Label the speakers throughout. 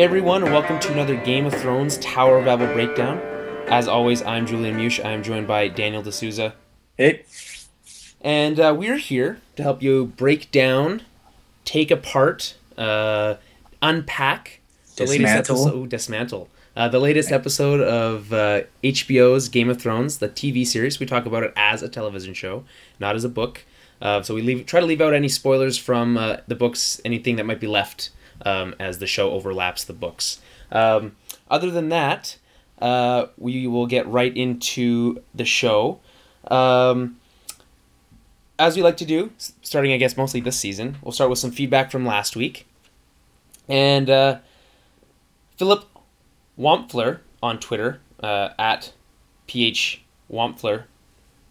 Speaker 1: Hey everyone, and welcome to another Game of Thrones Tower of Babel breakdown. As always, I'm Julian Mush. I am joined by Daniel D'Souza.
Speaker 2: Hey.
Speaker 1: And uh, we're here to help you break down, take apart, uh, unpack the latest
Speaker 2: Dismantle.
Speaker 1: episode. ooh, dismantle. Uh, the latest episode of uh, HBO's Game of Thrones, the TV series. We talk about it as a television show, not as a book. Uh, so we leave, try to leave out any spoilers from uh, the books, anything that might be left um, as the show overlaps the books. Um, other than that, uh, we will get right into the show. Um, as we like to do, starting I guess mostly this season, we'll start with some feedback from last week. And uh, Philip Wampfler on Twitter, uh, at PH Wampfler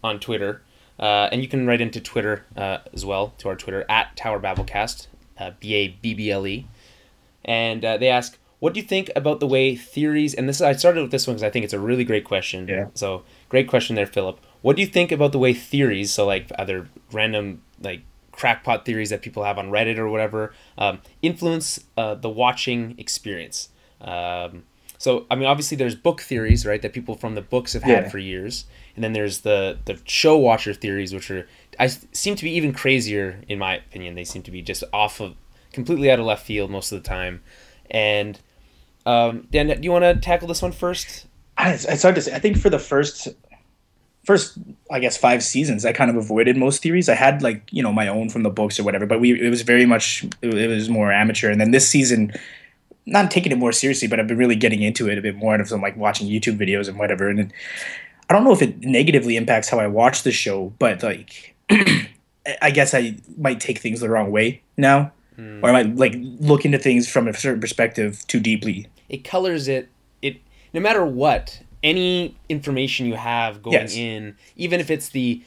Speaker 1: on Twitter. Uh, and you can write into Twitter uh, as well, to our Twitter, at Tower Babblecast, uh, B A B B L E. And uh, they ask, what do you think about the way theories, and this I started with this one because I think it's a really great question.
Speaker 2: Yeah.
Speaker 1: So, great question there, Philip. What do you think about the way theories, so like other random, like crackpot theories that people have on Reddit or whatever, um, influence uh, the watching experience? Um, so, I mean, obviously, there's book theories, right, that people from the books have had
Speaker 2: Yeah.
Speaker 1: for years, and then there's the the show watcher theories, which are I seem to be even crazier in my opinion. They seem to be just off of completely out of left field most of the time. And um, Dan, do you want to tackle this one first?
Speaker 2: I, it's hard to say. I think for the first, first, I guess five seasons, I kind of avoided most theories. I had like you know my own from the books or whatever, but we it was very much it, was more amateur. And then this season, not taking it more seriously, but I've been really getting into it a bit more, and I'm like watching YouTube videos and whatever. And I don't know if it negatively impacts how I watch the show, but like. I guess I might take things the wrong way now, or am I like look into things from a certain perspective too deeply.
Speaker 1: It colors it. It no matter what any information you have going
Speaker 2: Yes.
Speaker 1: in, even if it's the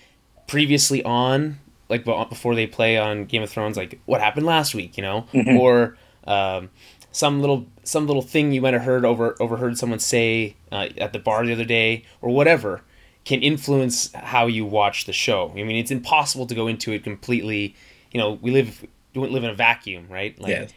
Speaker 1: previously on, like before they play on Game of Thrones, like what happened last week, you know, or um, some little some little thing you might have heard over overheard someone say uh, at the bar the other day, or whatever, can influence how you watch the show. I mean, it's impossible to go into it completely. You know, we live don't live in a vacuum, right? Like,
Speaker 2: Yeah.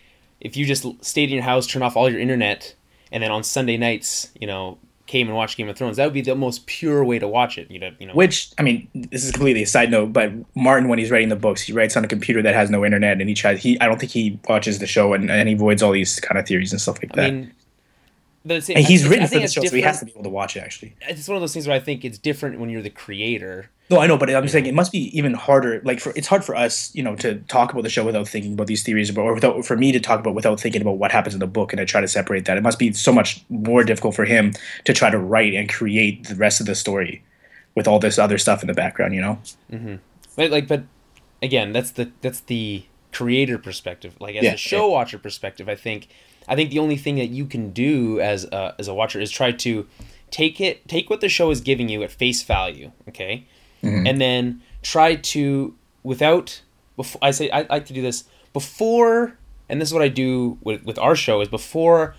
Speaker 1: if you just stayed in your house, turn off all your internet, and then on Sunday nights, you know, came and watched Game of Thrones, that would be the most pure way to watch it. You know, you know.
Speaker 2: Which I mean, this is completely a side note, but Martin, when he's writing the books, he writes on a computer that has no internet, and he tries. He I don't think he watches the show, and, and he avoids all these kind of theories and stuff like that.
Speaker 1: I mean, but it's,
Speaker 2: and he's
Speaker 1: I- I
Speaker 2: written for the show, so he has to be able to watch it. Actually,
Speaker 1: It's one of those things where I think it's different when you're the creator.
Speaker 2: No, I know, but I'm saying it must be even harder. Like, for it's hard for us, you know, to talk about the show without thinking about these theories, or without for me to talk about without thinking about what happens in the book, and I try to separate that. It must be so much more difficult for him to try to write and create the rest of the story with all this other stuff in the background. You know? Mm-hmm.
Speaker 1: But like, but again, that's the that's the creator perspective. Like as
Speaker 2: Yeah,
Speaker 1: a show watcher perspective, I think I think the only thing that you can do as a, as a watcher is try to take it take what the show is giving you at face value, okay, Mm-hmm. and then try to without before I say I like to do this before, and this is what I do with with our show is before.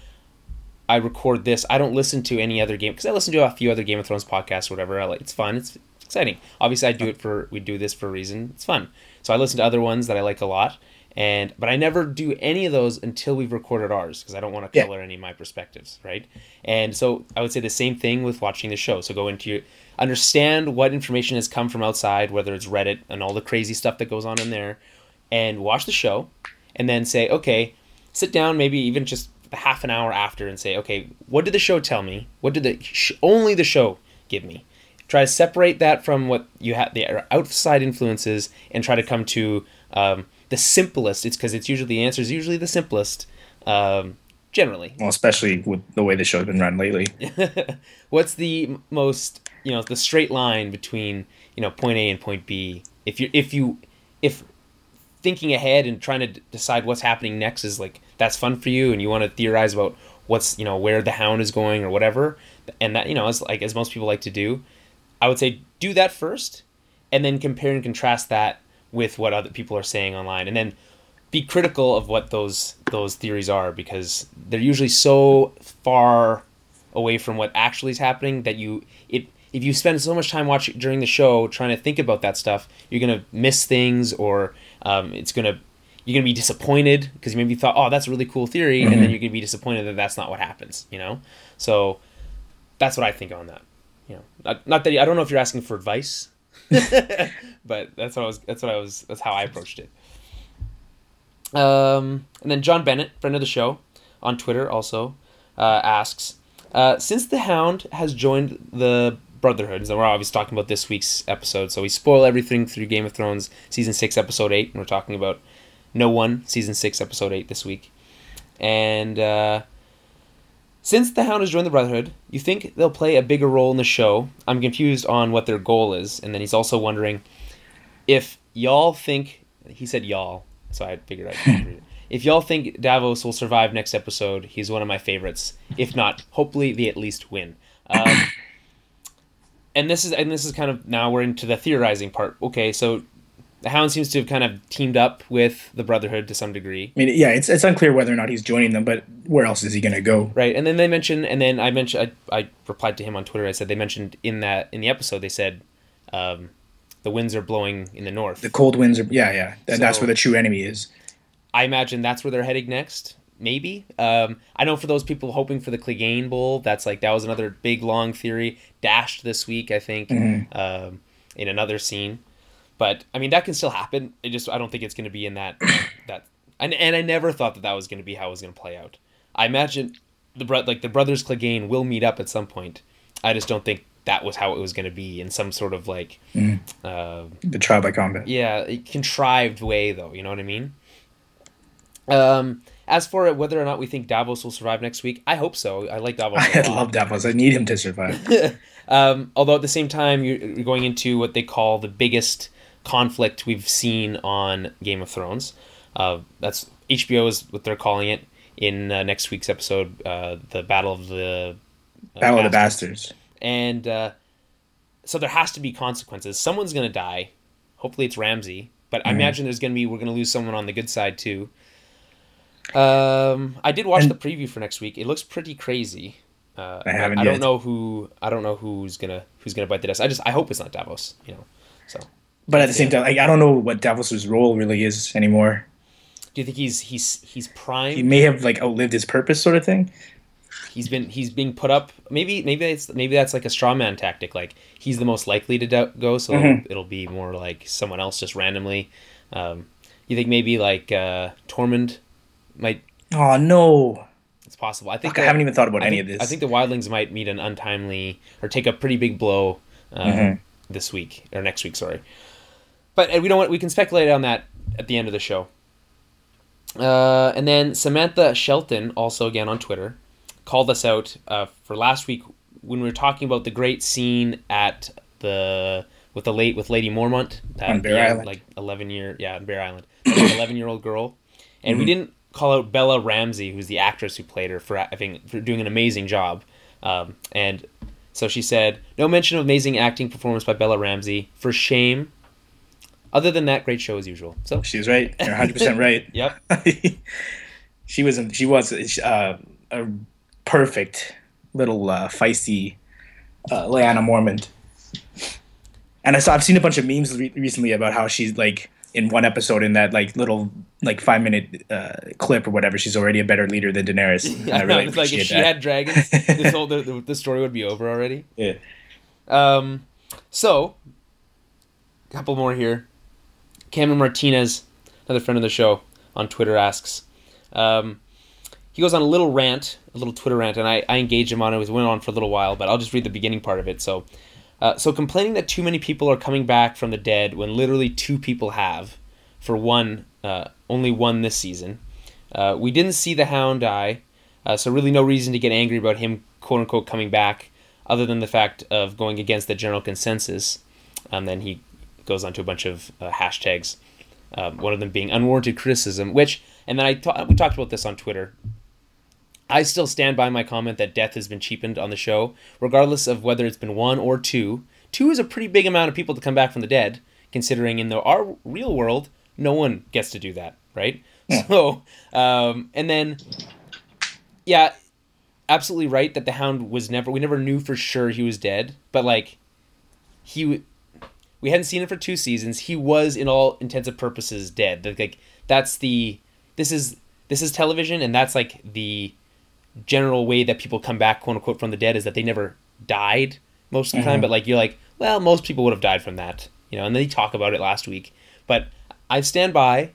Speaker 1: I record this. I don't listen to any other game because I listen to a few other Game of Thrones podcasts or whatever. I like it's fun. It's exciting. Obviously, I do it for we do this for a reason. It's fun. So I listen to other ones that I like a lot, and but I never do any of those until we've recorded ours because I don't want to
Speaker 2: Yeah.
Speaker 1: color any of my perspectives, right? And so I would say the same thing with watching the show. So go into your understand what information has come from outside, whether it's Reddit and all the crazy stuff that goes on in there, and watch the show, and then say, okay, sit down, maybe even just half an hour after, and say, okay, what did the show tell me? What did the sh- only the show give me? Try to separate that from what you have the outside influences, and try to come to um, the simplest. It's because it's usually the answer is usually the simplest, um, generally.
Speaker 2: Well, especially with the way the show's been run lately.
Speaker 1: What's the most you know the straight line between you know point A and point B? If you if you if thinking ahead and trying to d- decide what's happening next is like that's fun for you and you want to theorize about what's you know where the hound is going or whatever and that you know as like as most people like to do i would say do that first and then compare and contrast that with what other people are saying online and then be critical of what those those theories are because they're usually so far away from what actually is happening that you it if you spend so much time watching during the show trying to think about that stuff you're gonna miss things or um, it's gonna you're gonna be disappointed because you maybe thought, oh, that's a really cool theory, and
Speaker 2: Mm-hmm.
Speaker 1: then you're gonna be disappointed that that's not what happens. You know, so that's what I think on that. You know, not, not that I don't know if you're asking for advice, but that's what I was. That's what I was. That's how I approached it. Um, and then John Bennett, friend of the show, on Twitter also uh, asks, uh, since the Hound has joined the Brotherhood, and we're obviously talking about this week's episode, so we spoil everything through Game of Thrones season six, episode eight, and we're talking about No One season six, episode eight this week, and. Uh, since the Hound has joined the Brotherhood, you think they'll play a bigger role in the show? I'm confused on what their goal is, and then he's also wondering if y'all think he said y'all, so I figured I'd read it. If y'all think Davos will survive next episode, he's one of my favorites. If not, hopefully they at least win. Um, and this is and this is kind of now we're into the theorizing part. Okay, so the Hound seems to have kind of teamed up with the Brotherhood to some degree.
Speaker 2: I mean, yeah, it's it's unclear whether or not he's joining them, but where else is he going to go?
Speaker 1: Right, and then they mentioned, and then I mentioned, I, I replied to him on Twitter. I said they mentioned in that in the episode they said um, the winds are blowing in the north.
Speaker 2: The cold winds are, yeah, yeah. That, that's where the true enemy is.
Speaker 1: I imagine that's where they're heading next. Maybe. Um, I know for those people hoping for the Clegane Bowl, that's like that was another big long theory dashed this week. I think um, in another scene, but I mean that can still happen. It just I don't think it's going to be in that that. And, and I never thought that that was going to be how it was going to play out. I imagine the bro- like the brothers Clegane will meet up at some point. I just don't think that was how it was going to be in some sort of like uh,
Speaker 2: The trial by combat.
Speaker 1: yeah, contrived way though. You know what I mean? Um, as for whether or not we think Davos will survive next week, I hope so. I like Davos.
Speaker 2: I love Davos. I need him to survive.
Speaker 1: Um, although at the same time, you're going into what they call the biggest conflict we've seen on Game of Thrones. Uh, that's HBO is what they're calling it in uh, next week's episode, uh, the Battle of the uh,
Speaker 2: Battle of the
Speaker 1: Bastards.
Speaker 2: Bastards.
Speaker 1: and uh, so there has to be consequences. Someone's gonna die. Hopefully, it's Ramsay, but
Speaker 2: Mm-hmm.
Speaker 1: I imagine there's gonna be we're gonna lose someone on the good side too. Um, I did watch
Speaker 2: And-
Speaker 1: the preview for next week. It looks pretty crazy. Uh,
Speaker 2: I haven't
Speaker 1: I,
Speaker 2: yet.
Speaker 1: don't know who. I don't know who's gonna who's gonna bite the dust. I just I hope it's not Davos. You know. So
Speaker 2: But at the same time, like, I don't know what Davos's role really is anymore.
Speaker 1: do you think he's he's he's
Speaker 2: prime?
Speaker 1: He
Speaker 2: may have like outlived his purpose, sort of thing.
Speaker 1: He's been he's being put up. Maybe maybe it's maybe that's like a straw man tactic. Like he's the most likely to do- go, so
Speaker 2: Mhm.
Speaker 1: it'll be more like someone else just randomly. Um, you think maybe like uh, Tormund might?
Speaker 2: Oh no!
Speaker 1: It's possible. I think
Speaker 2: I haven't even thought about
Speaker 1: I
Speaker 2: any
Speaker 1: think,
Speaker 2: of this.
Speaker 1: I think the wildlings might meet an untimely or take a pretty big blow uh,
Speaker 2: Mhm.
Speaker 1: this week or next week. Sorry, but we don't. Want, we can speculate on that at the end of the show. Uh, and then Samantha Shelton, also again on Twitter, called us out uh, for last week when we were talking about the great scene at the with the late with Lady Mormont that
Speaker 2: On Bear
Speaker 1: young,
Speaker 2: Island.
Speaker 1: like eleven year yeah on Bear Island, eleven year old girl, and we didn't call out Bella Ramsey, who's the actress who played her for I think for doing an amazing job, um, and so she said no mention of amazing acting performance by Bella Ramsey for shame. Other than that, great show as usual. So
Speaker 2: She was right. You're 100 percent right.
Speaker 1: yep,
Speaker 2: she was. She was uh, a perfect little uh, feisty uh, Lyanna Mormont. And I saw. I've seen a bunch of memes re- recently about how she's like in one episode in that like little like five minute uh, clip or whatever. She's already a better leader than Daenerys. And
Speaker 1: I
Speaker 2: really
Speaker 1: it's like if she
Speaker 2: that.
Speaker 1: had dragons, this whole the, the, story would be over already.
Speaker 2: yeah.
Speaker 1: Um, so, a couple more here. Cameron Martinez, another friend of the show, on Twitter asks, um, he goes on a little rant, a little Twitter rant, and I, I engaged him on it. It went on for a little while, but I'll just read the beginning part of it. So, uh, so complaining that too many people are coming back from the dead when literally two people have, for one, uh, only one this season. Uh, we didn't see the Hound die, uh, so really no reason to get angry about him, quote unquote, coming back, other than the fact of going against the general consensus. And then he goes on to a bunch of uh, hashtags, um, one of them being unwarranted criticism, which, and then I we talked about this on Twitter. I still stand by my comment that death has been cheapened on the show, regardless of whether it's been one or two. Two is a pretty big amount of people to come back from the dead, considering in the our real world, no one gets to do that, right? So, um, and then, yeah, absolutely right that the Hound was never. We never knew for sure he was dead, but like, he, we hadn't seen him for two seasons. He was, in all intents and purposes, dead. Like, like that's the this is this is television, and that's like the general way that people come back, quote unquote, from the dead is that they never died most of the time. But like you're like, well, most people would have died from that, you know. And they talk about it last week, but I stand by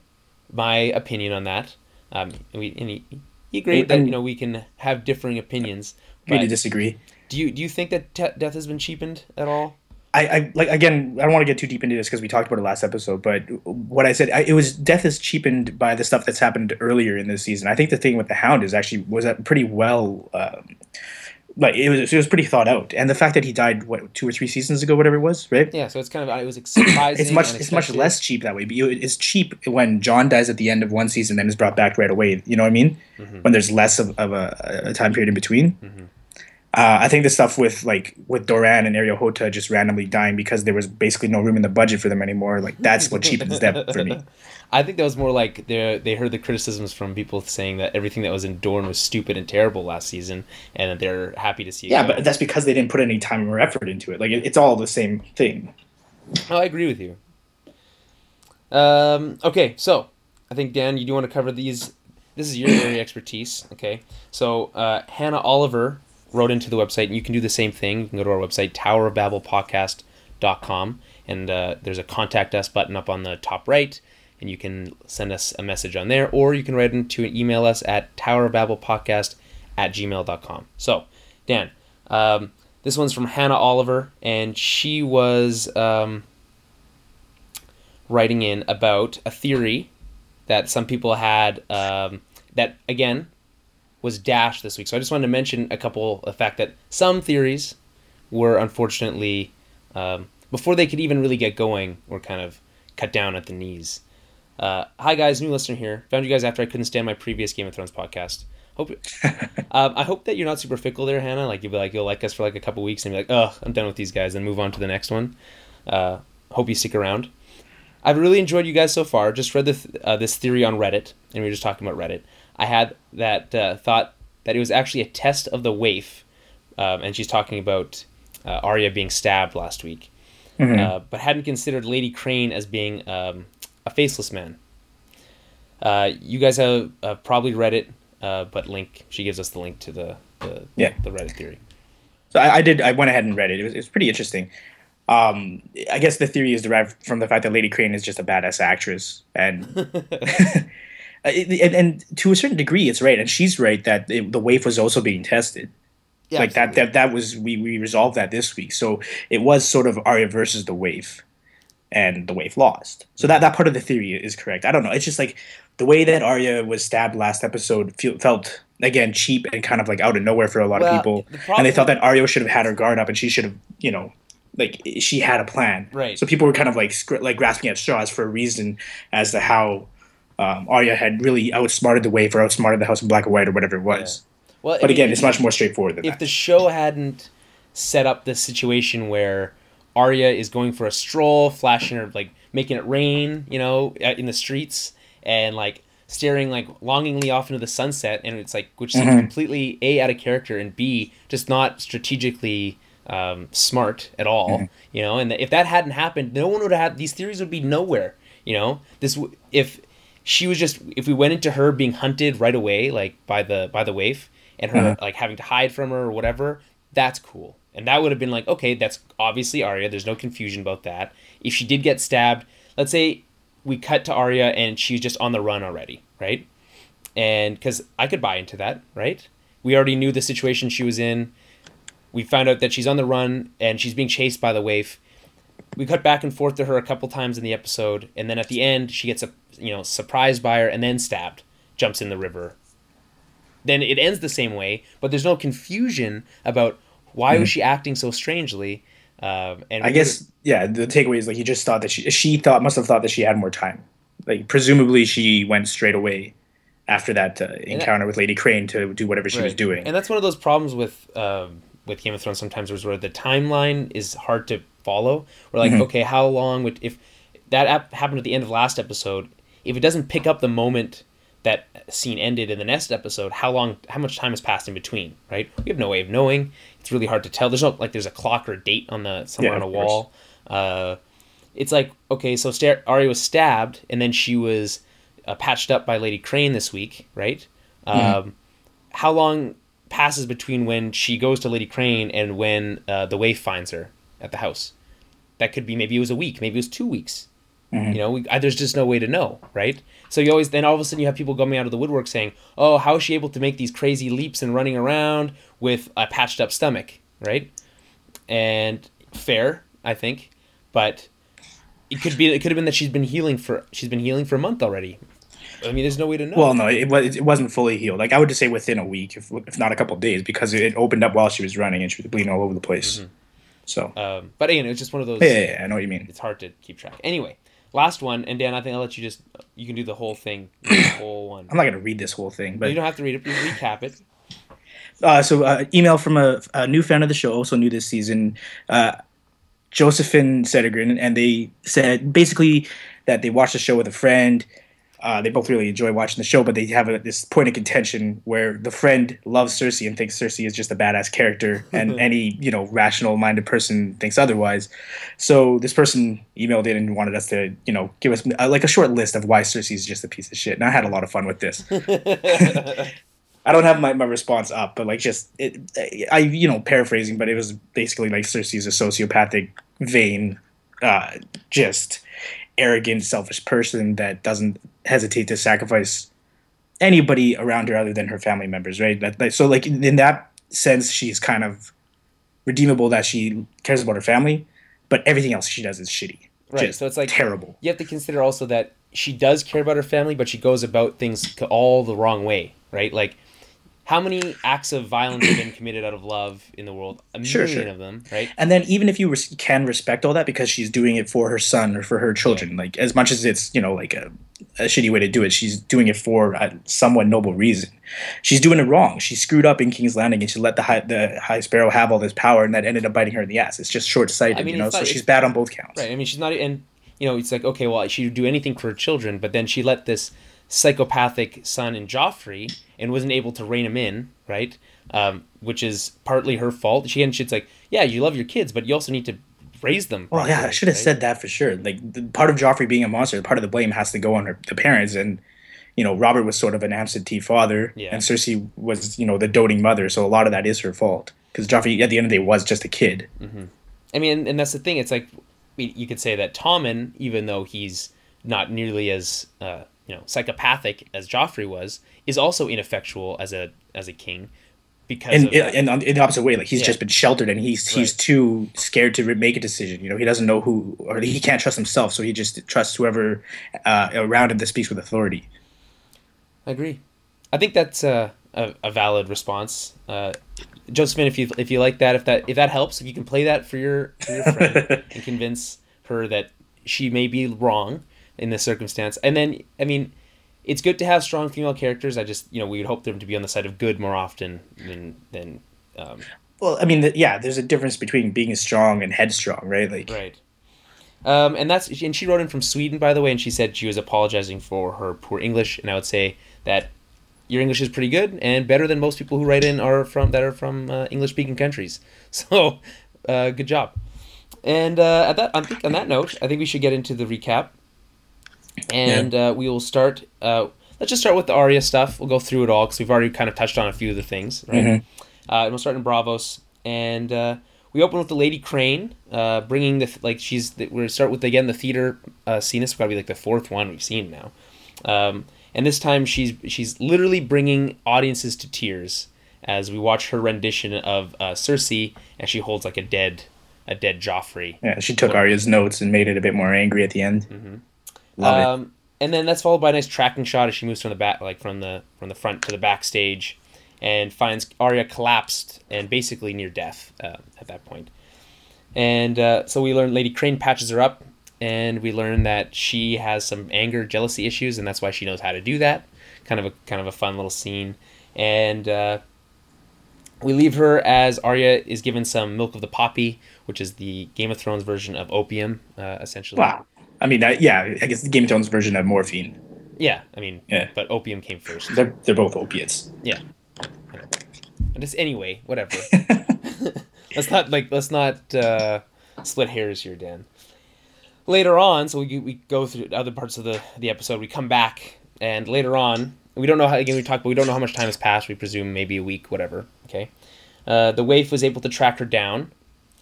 Speaker 1: my opinion on that. Um, and we and he, he agreed that you know we can have differing opinions.
Speaker 2: Agree to disagree.
Speaker 1: do you do you think that te- death has been cheapened at all?
Speaker 2: I, I like again. I don't want to get too deep into this because we talked about it last episode. But what I said, I, it was death is cheapened by the stuff that's happened earlier in this season. I think the thing with the Hound is actually was that pretty well, um, like it was it was pretty thought out, and the fact that he died what two or three seasons ago, whatever it was, right?
Speaker 1: Yeah, so it's kind of it was surprising.
Speaker 2: It's much it's much less cheap that way. But you, it's cheap when Jon dies at the end of one season, then is brought back right away. You know what I mean?
Speaker 1: Mm-hmm.
Speaker 2: When there's less of, of a, a time period in between. Uh, I think the stuff with like with Doran and Areo Hotah just randomly dying because there was basically no room in the budget for them anymore. Like that's what cheapens them for me.
Speaker 1: I think that was more like they they heard the criticisms from people saying that everything that was in Dorne was stupid and terrible last season, and that they're happy to see. It
Speaker 2: Yeah,
Speaker 1: go.
Speaker 2: but that's because they didn't put any time or effort into it. Like it, it's all the same thing.
Speaker 1: Oh, I agree with you. Um, okay, so I think Dan, you do want to cover these. This is your area expertise. Okay, so uh, Hannah Oliver wrote into the website, and you can do the same thing. You can go to our website, towerofbabelpodcast.com, and uh, there's a contact us button up on the top right, and you can send us a message on there, or you can write into an email us at towerofbabelpodcast at gmail.com. So, Dan, um, this one's from Hannah Oliver, and she was. Um, writing in about a theory that some people had um, that again was dashed this week. So I just wanted to mention a couple the fact that some theories were unfortunately um, before they could even really get going were kind of cut down at the knees. Uh, hi guys, new listener here. Found you guys after I couldn't stand my previous Game of Thrones podcast. Hope um, I hope that you're not super fickle there, Hannah. Like you'll be like you'll like us for like a couple weeks and be like, oh, I'm done with these guys, and move on to the next one. Uh, hope you stick around. I've really enjoyed you guys so far. Just read the th- uh, this theory on Reddit, and we were just talking about Reddit. I had that uh, thought that it was actually a test of the waif, um, and she's talking about uh, Arya being stabbed last week, uh, but hadn't considered Lady Crane as being um, a faceless man. Uh, you guys have uh, probably read it, uh, but link she gives us the link to the the,
Speaker 2: Yeah.
Speaker 1: the Reddit theory.
Speaker 2: So I, I did. I went ahead and read it. It was, it was pretty interesting. Um, I guess the theory is derived from the fact that Lady Crane is just a badass actress, and Uh, and, and to a certain degree, it's right. And she's right that it, the waif was also being tested.
Speaker 1: Yeah,
Speaker 2: like that,
Speaker 1: absolutely.
Speaker 2: that. That was we we resolved that this week. So it was sort of Arya versus the waif, and the waif lost. So that that part of the theory is correct. I don't know. It's just like the way that Arya was stabbed last episode feel, felt again cheap and kind of like out of nowhere for a lot
Speaker 1: Well,
Speaker 2: of people.
Speaker 1: the
Speaker 2: and they thought that Arya should have had her guard up and she should have, you know, like she had a plan.
Speaker 1: Right.
Speaker 2: So people were kind of like like grasping at straws for a reason as to how um, Arya had really outsmarted the Waif or outsmarted the House of Black and White or whatever it was.
Speaker 1: Well, I
Speaker 2: But
Speaker 1: mean,
Speaker 2: again,
Speaker 1: if
Speaker 2: it's much more straightforward than
Speaker 1: if
Speaker 2: that.
Speaker 1: the show hadn't set up this situation where Arya is going for a stroll, flashing her like making it rain, you know, uh, in the streets, and like staring like longingly off into the sunset, and it's like which seems completely a out of character and b just not strategically um, smart at all, you know. And if that hadn't happened, no one would have these theories would be nowhere, you know. This w- if she was just if we went into her being hunted right away like by the by the waif and her uh-huh. like having to hide from her or whatever that's cool. And that would have been like okay that's obviously Arya. There's no confusion about that. If she did get stabbed let's say we cut to Arya and she's just on the run already right? And because I could buy into that right? We already knew the situation she was in. We found out that she's on the run and she's being chased by the waif we cut back and forth to her a couple times in the episode, and then at the end she gets a you know surprised by her and then stabbed, jumps in the river. Then it ends the same way, but there's no confusion about why was she acting so strangely. Um, and
Speaker 2: I guess yeah. The takeaway is like he just thought that she she thought must have thought that she had more time. Like presumably she went straight away after that uh, encounter with Lady Crane to do whatever she was doing.
Speaker 1: And that's one of those problems with um, with Game of Thrones sometimes was where the timeline is hard to follow. We're like, okay, how long would if that ap- happened at the end of last episode? If it doesn't pick up the moment that scene ended in the next episode, how long, how much time has passed in between? Right? We have no way of knowing. It's really hard to tell. There's no like there's a clock or a date on the somewhere
Speaker 2: Yeah,
Speaker 1: on a wall. Uh, it's like okay, so Star- Arya was stabbed, and then she was uh, patched up by Lady Crane this week, right? Um, how long passes between when she goes to Lady Crane and when uh, the waif finds her at the house? That could be maybe it was a week, maybe it was two weeks. Mm-hmm. You know, we, I, there's just no way to know, right? So you always then all of a sudden you have people coming out of the woodwork saying, "Oh, how is she able to make these crazy leaps and running around with a patched up stomach?" Right? And fair, I think, but it could be it could have been that she's been healing for she's been healing for a month already. I mean, there's no way to know.
Speaker 2: Well, no, it was it wasn't fully healed. Like I would just say within a week, if, if not a couple of days, because it opened up while she was running and she was bleeding all over the place. Mm-hmm. So
Speaker 1: um, but again, it's just one of those.
Speaker 2: yeah, yeah, yeah, I know what you mean.
Speaker 1: It's hard to keep track. Anyway, last one, and Dan, I think I'll let you just you can do the whole thing, the whole one.
Speaker 2: I'm not gonna read this whole thing, but
Speaker 1: You don't have to read it. You recap it.
Speaker 2: Uh, so uh, email from a, a new fan of the show, also new this season, uh, Josephine Sedegren, and they said basically that they watched the show with a friend. Uh, they both really enjoy watching the show, but they have a, this point of contention where the friend loves Cersei and thinks Cersei is just a badass character, and any you know rational-minded person thinks otherwise. So this person emailed in and wanted us to you know give us uh, like a short list of why Cersei is just a piece of shit, and I had a lot of fun with this. I don't have my, my response up, but like just it, I you know paraphrasing, but it was basically like Cersei's a sociopathic, vain, uh, just arrogant, selfish person that doesn't hesitate to sacrifice anybody around her other than her family members, right? That, that, so like in that sense, she's kind of redeemable that she cares about her family, but everything else she does is shitty.
Speaker 1: Right,
Speaker 2: Just
Speaker 1: so it's like-
Speaker 2: terrible.
Speaker 1: You have to consider also that she does care about her family, but she goes about things all the wrong way, right? Like, how many acts of violence have been committed out of love in the world? A
Speaker 2: Sure,
Speaker 1: million
Speaker 2: sure.
Speaker 1: of them, right?
Speaker 2: And then even if you res- can respect all that because she's doing it for her son or for her children, like as much as it's you know like a, a shitty way to do it, she's doing it for a somewhat noble reason. She's doing it wrong. She screwed up in King's Landing and she let the high, the High Sparrow have all this power, and that ended up biting her in the ass. It's just short sighted,
Speaker 1: I mean,
Speaker 2: you know. So she's bad on both counts.
Speaker 1: Right. I mean, she's not, and you know, it's like okay, well, she would do anything for her children, but then she let this psychopathic son in Joffrey and wasn't able to rein him in, right? Um, which is partly her fault. She and she's like, yeah, you love your kids, but you also need to raise them.
Speaker 2: Well, yeah, I should have
Speaker 1: right?
Speaker 2: said that for sure. Like the, part of Joffrey being a monster, part of the blame has to go on her, the parents, and you know Robert was sort of an absentee father,
Speaker 1: Yeah.
Speaker 2: and Cersei was you know the doting mother. So a lot of that is her fault because Joffrey at the end of the day was just a kid.
Speaker 1: I mean, and that's the thing. It's like you could say that Tommen, even though he's not nearly as uh, you know psychopathic as Joffrey was, is also ineffectual as a as a king because
Speaker 2: and
Speaker 1: of
Speaker 2: and on, in the opposite way, like he's
Speaker 1: Yeah.
Speaker 2: just been sheltered and he's he's
Speaker 1: Right.
Speaker 2: too scared to re- make a decision. You know, he doesn't know who or he can't trust himself, so he just trusts whoever uh, around him that speaks with authority.
Speaker 1: I agree. I think that's a, a, a valid response. Uh, Josephine, if you if you like that, if that if that helps, if you can play that for your for your friend and convince her that she may be wrong in this circumstance, and then I mean, it's good to have strong female characters. I just you know we would hope them to be on the side of good more often than than um,
Speaker 2: Well, I mean, the, yeah, there's a difference between being strong and headstrong, right? Like,
Speaker 1: Right. Um, and that's and she wrote in from Sweden, by the way, and she said she was apologizing for her poor English, and I would say that your English is pretty good and better than most people who write in are from that are from uh, English speaking countries. So, uh, good job. And uh, at that, on that note, I think we should get into the recap, and uh, we will start. Uh, let's just start with the Arya stuff. We'll go through it all because we've already kind of touched on a few of the things, right?
Speaker 2: Mhm.
Speaker 1: Uh, and we'll start in Braavos, and uh, we open with the Lady Crane, uh, bringing the like she's the, we're gonna start with again the theater uh, scene. This got to be like the fourth one we've seen now, um, and this time she's she's literally bringing audiences to tears as we watch her rendition of uh, Cersei as she holds like a dead a dead Joffrey.
Speaker 2: yeah, she took Arya's notes and made it a bit more angry at the end.
Speaker 1: Mm-hmm.
Speaker 2: Love it.
Speaker 1: Um, and then that's followed by a nice tracking shot as she moves from the back, like from the from the front to the backstage, and finds Arya collapsed and basically near death uh, at that point. And uh, so we learn Lady Crane patches her up, and we learn that she has some anger, jealousy issues, and that's why she knows how to do that. Kind of a kind of a fun little scene, and uh, we leave her as Arya is given some milk of the poppy, which is the Game of Thrones version of opium, uh, essentially.
Speaker 2: Wow. I mean, I, yeah, I guess the Game of Thrones version of morphine.
Speaker 1: Yeah, I mean,
Speaker 2: Yeah.
Speaker 1: but opium came first.
Speaker 2: They're they're both opiates.
Speaker 1: Yeah. But just anyway, whatever. let's not like let's not uh, split hairs here, Dan. Later on, so we we go through other parts of the the episode. We come back and later on, we don't know how again we talked, but we don't know how much time has passed. We presume maybe a week, whatever. Okay, uh, the waif was able to track her down,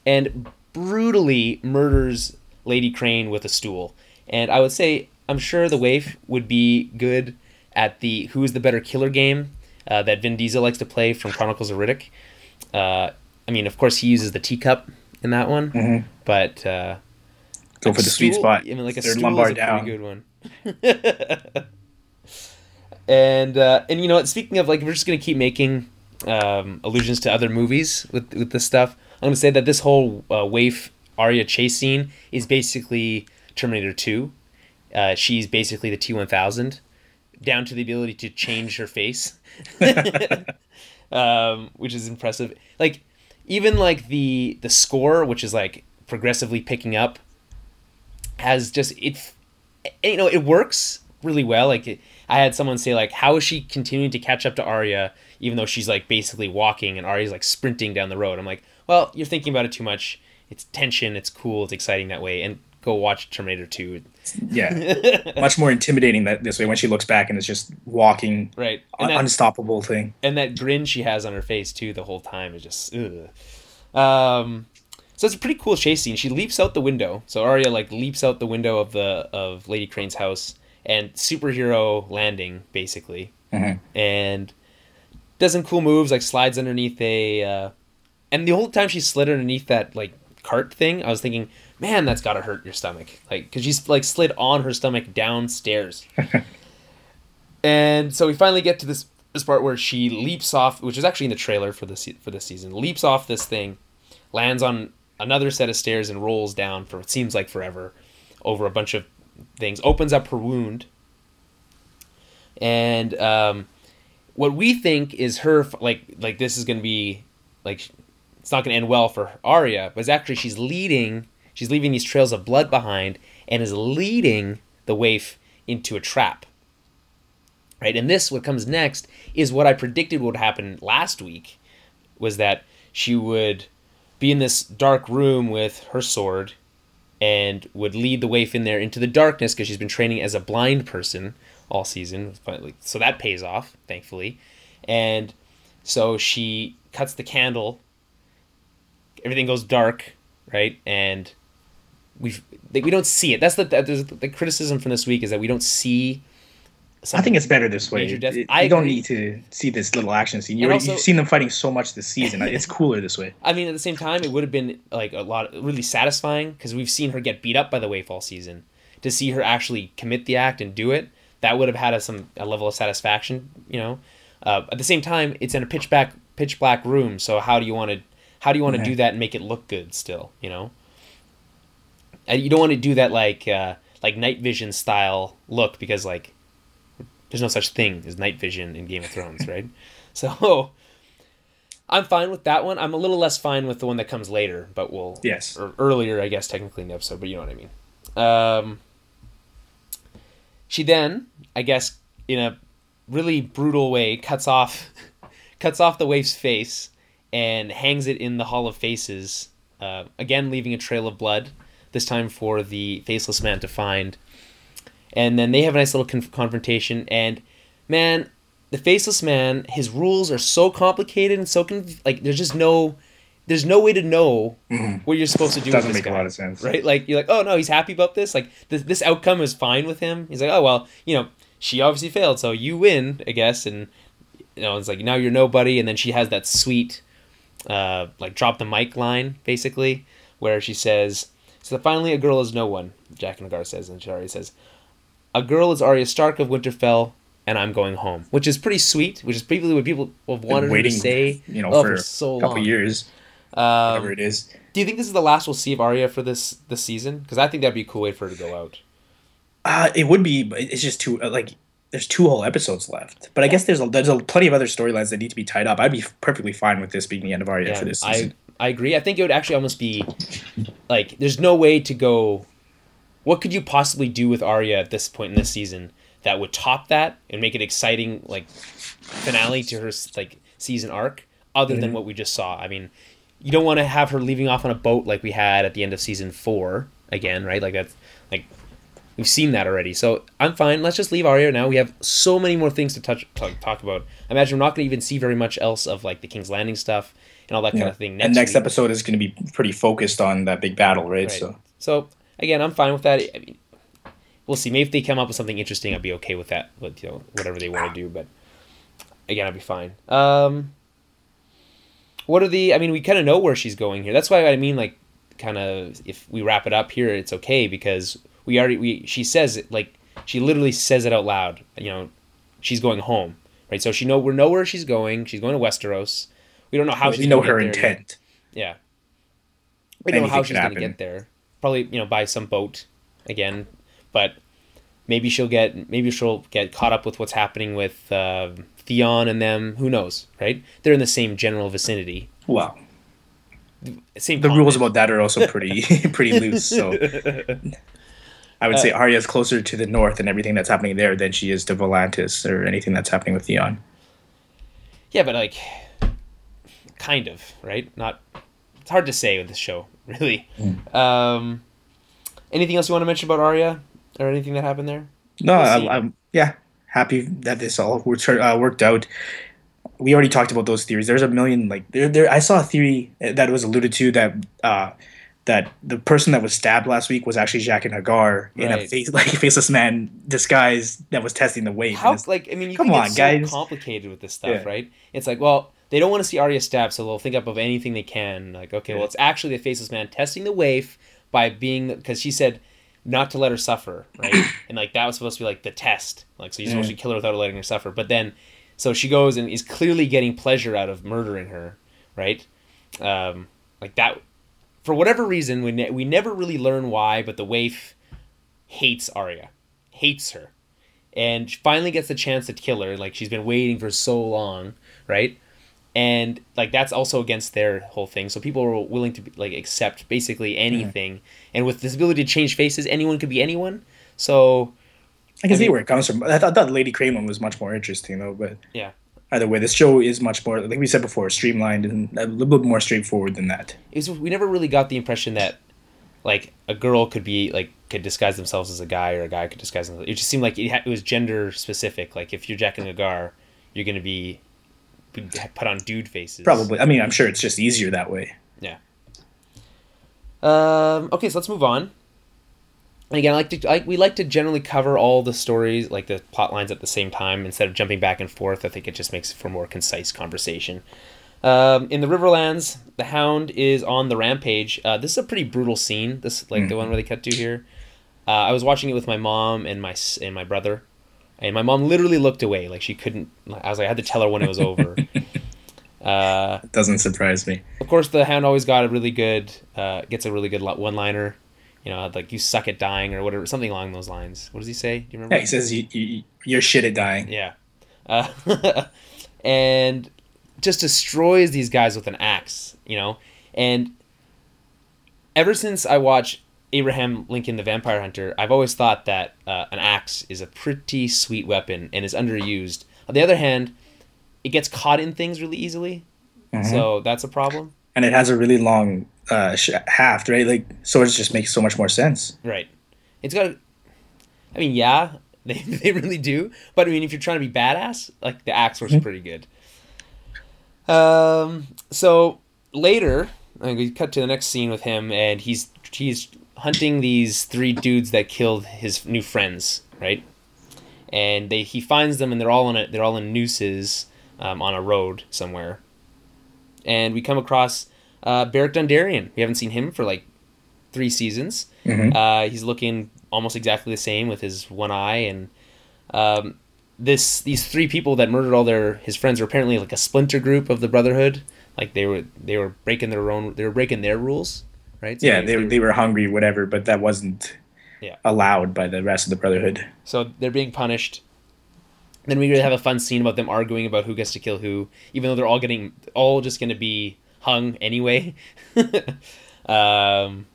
Speaker 1: and brutally murders Lady Crane with a stool. And I would say I'm sure the waif would be good at the Who's the Better Killer game uh, that Vin Diesel likes to play from Chronicles of Riddick. Uh, I mean, of course, he uses the teacup in that one,
Speaker 2: Mhm.
Speaker 1: but uh,
Speaker 2: Go for the sweet spot.
Speaker 1: I mean, like a
Speaker 2: Third
Speaker 1: stool
Speaker 2: lumbar
Speaker 1: is a
Speaker 2: down.
Speaker 1: pretty good one. and uh, and you know? Speaking of like, we're just gonna keep making um, allusions to other movies with with this stuff. I'm gonna say that this whole uh, waif Arya chase scene is basically Terminator Two. Uh, she's basically the T one thousand, down to the ability to change her face, um, which is impressive. Like even like the the score, which is like progressively picking up, has just it. You know, it works really well. Like it, I had someone say, like, how is she continuing to catch up to Arya, even though she's like basically walking and Arya's like sprinting down the road? I'm like, well, you're thinking about it too much. It's tension. It's cool. It's exciting that way. And go watch Terminator Two.
Speaker 2: Yeah, much more intimidating that this way when she looks back and it's just walking,
Speaker 1: Right.
Speaker 2: un-
Speaker 1: that,
Speaker 2: unstoppable thing.
Speaker 1: and that grin she has on her face too the whole time is just um so it's a pretty cool chase scene she leaps out the window so Arya like leaps out the window of the of Lady Crane's house and superhero landing basically
Speaker 2: Mhm.
Speaker 1: and does some cool moves like slides underneath a uh, and the whole time she slid underneath that like cart thing I was thinking man that's gotta hurt your stomach like because she's like slid on her stomach downstairs and so we finally get to this this part where she leaps off, which is actually in the trailer for this for this season. Leaps off this thing, lands on another set of stairs, and rolls down for what seems like forever, over a bunch of things. Opens up her wound, and um, what we think is her like like this is gonna be like it's not gonna end well for Arya, but it's actually she's leading. She's leaving these trails of blood behind, and is leading the waif into a trap right and this what comes next is what i predicted would happen last week was that she would be in this dark room with her sword and would lead the waif in there into the darkness because she's been training as a blind person all season so that pays off thankfully and so she cuts the candle everything goes dark right and we we don't see it that's the, the the criticism from this week is that we don't see
Speaker 2: I think it's better this way.
Speaker 1: Death-
Speaker 2: It-
Speaker 1: I
Speaker 2: you don't need to see this little action scene. You
Speaker 1: And
Speaker 2: already,
Speaker 1: also-
Speaker 2: you've seen them fighting so much this season. It's cooler this way.
Speaker 1: I mean, at the same time, it would have been like a lot really satisfying because we've seen her get beat up by the waif all season. To see her actually commit the act and do it, that would have had a, some a level of satisfaction, you know. Uh, at the same time, it's in a pitch black pitch black room, so how do you want to how do you want to
Speaker 2: Mhm.
Speaker 1: do that and make it look good still, you know? And you don't want to do that like uh, like night vision style look because like there's no such thing as night vision in Game of Thrones, right? So I'm fine with that one. I'm a little less fine with the one that comes later, but we'll
Speaker 2: Yes.
Speaker 1: or earlier, I guess, technically in the episode, but you know what I mean. Um, she then, I guess, in a really brutal way, cuts off cuts off the waif's face and hangs it in the Hall of Faces. Uh, again, leaving a trail of blood. This time for the faceless man to find. And then they have a nice little conf- confrontation. And man, the faceless man, his rules are so complicated and so conf- like there's just no there's no way to know
Speaker 2: Mhm.
Speaker 1: what you're supposed to do.
Speaker 2: Doesn't
Speaker 1: with this
Speaker 2: make a lot of sense.
Speaker 1: right? Like you're like, oh no, he's happy about this. Like this this outcome is fine with him. He's like, oh well, you know, she obviously failed, so you win, I guess. And you know, it's like now you're nobody. And then she has that sweet, uh, like drop the mic line basically, where she says, "So finally, a girl is no one." Jaqen H'ghar says, and already says, "A girl is Arya Stark of Winterfell." And I'm going home, which is pretty sweet. Which is probably what people have wanted her to say,
Speaker 2: you know,
Speaker 1: oh,
Speaker 2: for,
Speaker 1: for so
Speaker 2: a couple
Speaker 1: long.
Speaker 2: years,
Speaker 1: Um,
Speaker 2: whatever it is.
Speaker 1: do you think this is the last we'll see of Arya for this this season? Because I think that'd be a cool way for her to go out.
Speaker 2: Uh, it would be, but it's just too uh, like there's two whole episodes left. But I guess there's a, there's a, plenty of other storylines that need to be tied up. I'd be perfectly fine with this being the end of Arya for this season.
Speaker 1: I I agree. I think it would actually almost be like there's no way to go. What could you possibly do with Arya at this point in this season that would top that and make it exciting, like finale to her like season arc, other than
Speaker 2: Mhm.
Speaker 1: what we just saw? I mean, you don't want to have her leaving off on a boat like we had at the end of season four again, right? Like that's like we've seen that already. So I'm fine. Let's just leave Arya now. We have so many more things to touch talk, talk about. I imagine we're not going to even see very much else of like the King's Landing stuff and all that kind of thing.
Speaker 2: and next
Speaker 1: week.
Speaker 2: episode is going to be pretty focused on that big battle, right?
Speaker 1: Right.
Speaker 2: So
Speaker 1: So again, I'm fine with that. I mean, we'll see. Maybe if they come up with something interesting, I'd be okay with that. With you know whatever they want to do, but again, I'd be fine. Um, what are the? I mean, we kind of know where she's going here. That's why I mean, like, kind of if we wrap it up here, it's okay because we already we she says it like she literally says it out loud. You know, she's going home, right? So she know we know where she's going. She's going to Westeros. We don't know how she's.
Speaker 2: we know
Speaker 1: gonna
Speaker 2: her
Speaker 1: there yet.
Speaker 2: intent.
Speaker 1: Yeah. We don't know how she's going to get there. Probably, you know, by some boat again, but maybe she'll get maybe she'll get caught up with what's happening with uh, Theon and them. Who knows, right? They're in the same general vicinity.
Speaker 2: Well,
Speaker 1: Same
Speaker 2: the rules about that are also pretty pretty loose. So I would
Speaker 1: Uh,
Speaker 2: say Arya's closer to the north and everything that's happening there than she is to Volantis or anything that's happening with Theon.
Speaker 1: Yeah, but like kind of, right? Not it's hard to say with this show, really.
Speaker 2: Mm.
Speaker 1: Um anything else you want to mention about Arya or anything that happened there?
Speaker 2: No, I'm. I'm yeah happy that this all worked uh, worked out. We already talked about those theories. There's a million like there. there I saw a theory that was alluded to that uh, that the person that was stabbed last week was actually Jaqen H'ghar in a face like faceless man disguise that was testing the waif.
Speaker 1: How like I mean, you
Speaker 2: Come on,
Speaker 1: so
Speaker 2: guys.
Speaker 1: complicated with this stuff,
Speaker 2: Yeah.
Speaker 1: right? It's like, well, they don't want to see Arya stabbed, so they'll think up of anything they can. Like, okay, well, it's actually the faceless man testing the waif by being because she said not to let her suffer, right? and like that was supposed to be like the test, like so you're supposed
Speaker 2: Yeah.
Speaker 1: to kill her without letting her suffer. But then, so she goes and is clearly getting pleasure out of murdering her, right? Um, like that. For whatever reason, we ne- we never really learn why, but the waif hates Arya, hates her. And she finally gets the chance to kill her like she's been waiting for so long right? And like that's also against their whole thing so people are willing to like accept basically anything. And with this ability to change faces anyone could be anyone. So
Speaker 2: I can
Speaker 1: I
Speaker 2: see where it comes from. I thought, I thought Lady Crane was much more interesting though, but
Speaker 1: yeah
Speaker 2: either way, this show is much more like we said before, streamlined and a little bit more straightforward than that.
Speaker 1: it was, we never really got the impression that like a girl could be like could disguise themselves as a guy or a guy could disguise themselves it just seemed like it, ha- it was gender specific like if you're Jaqen H'ghar you're gonna be be- put on dude faces
Speaker 2: Probably. I mean, I'm sure it's just easier that way. Yeah.
Speaker 1: Um, okay, so let's move on. And again, I like to like we like to generally cover all the stories, like the plot lines at the same time instead of jumping back and forth. I think it just makes for more concise conversation. Um, in the Riverlands, the Hound is on the rampage. Uh, this is a pretty brutal scene. This like the one where they cut to here. Uh, I was watching it with my mom and my and my brother, and my mom literally looked away, like she couldn't. I was like, I had to tell her when it was over. uh,
Speaker 2: It doesn't surprise me.
Speaker 1: of course, the hound always got a really good, uh, gets a really good one liner. You know, like you suck at dying or whatever, something along those lines. What does he say? Do you remember?
Speaker 2: Yeah, he says you, you, you're shit at dying.
Speaker 1: Yeah. Uh, and just destroys these guys with an axe, you know? And ever since I watched Abraham Lincoln the Vampire Hunter, I've always thought that uh, an axe is a pretty sweet weapon and is underused. On the other hand, it gets caught in things really easily.
Speaker 2: Mhm.
Speaker 1: So that's a problem.
Speaker 2: and it has a really long uh, right? Like swords just make so much more sense.
Speaker 1: Right. It's got. I mean, yeah, they, they really do. But I mean, if you're trying to be badass, like the axe was pretty good. Um. So later, like, we cut to the next scene with him, and he's he's hunting these three dudes that killed his new friends, right? And they he finds them, and they're all in a, they're all in nooses um, on a road somewhere. And we come across uh, Beric Dondarrion. We haven't seen him for like three seasons.
Speaker 2: Mhm.
Speaker 1: Uh, he's looking almost exactly the same with his one eye, and um, this these three people that murdered all their his friends were apparently like a splinter group of the Brotherhood. Like they were they were breaking their own they were breaking their rules, right? So
Speaker 2: Yeah, they, they were hungry, whatever, but that wasn't
Speaker 1: Yeah.
Speaker 2: allowed by the rest of the Brotherhood.
Speaker 1: So they're being punished. Then we really have a fun scene about them arguing about who gets to kill who, even though they're all getting all just going to be hung anyway. um,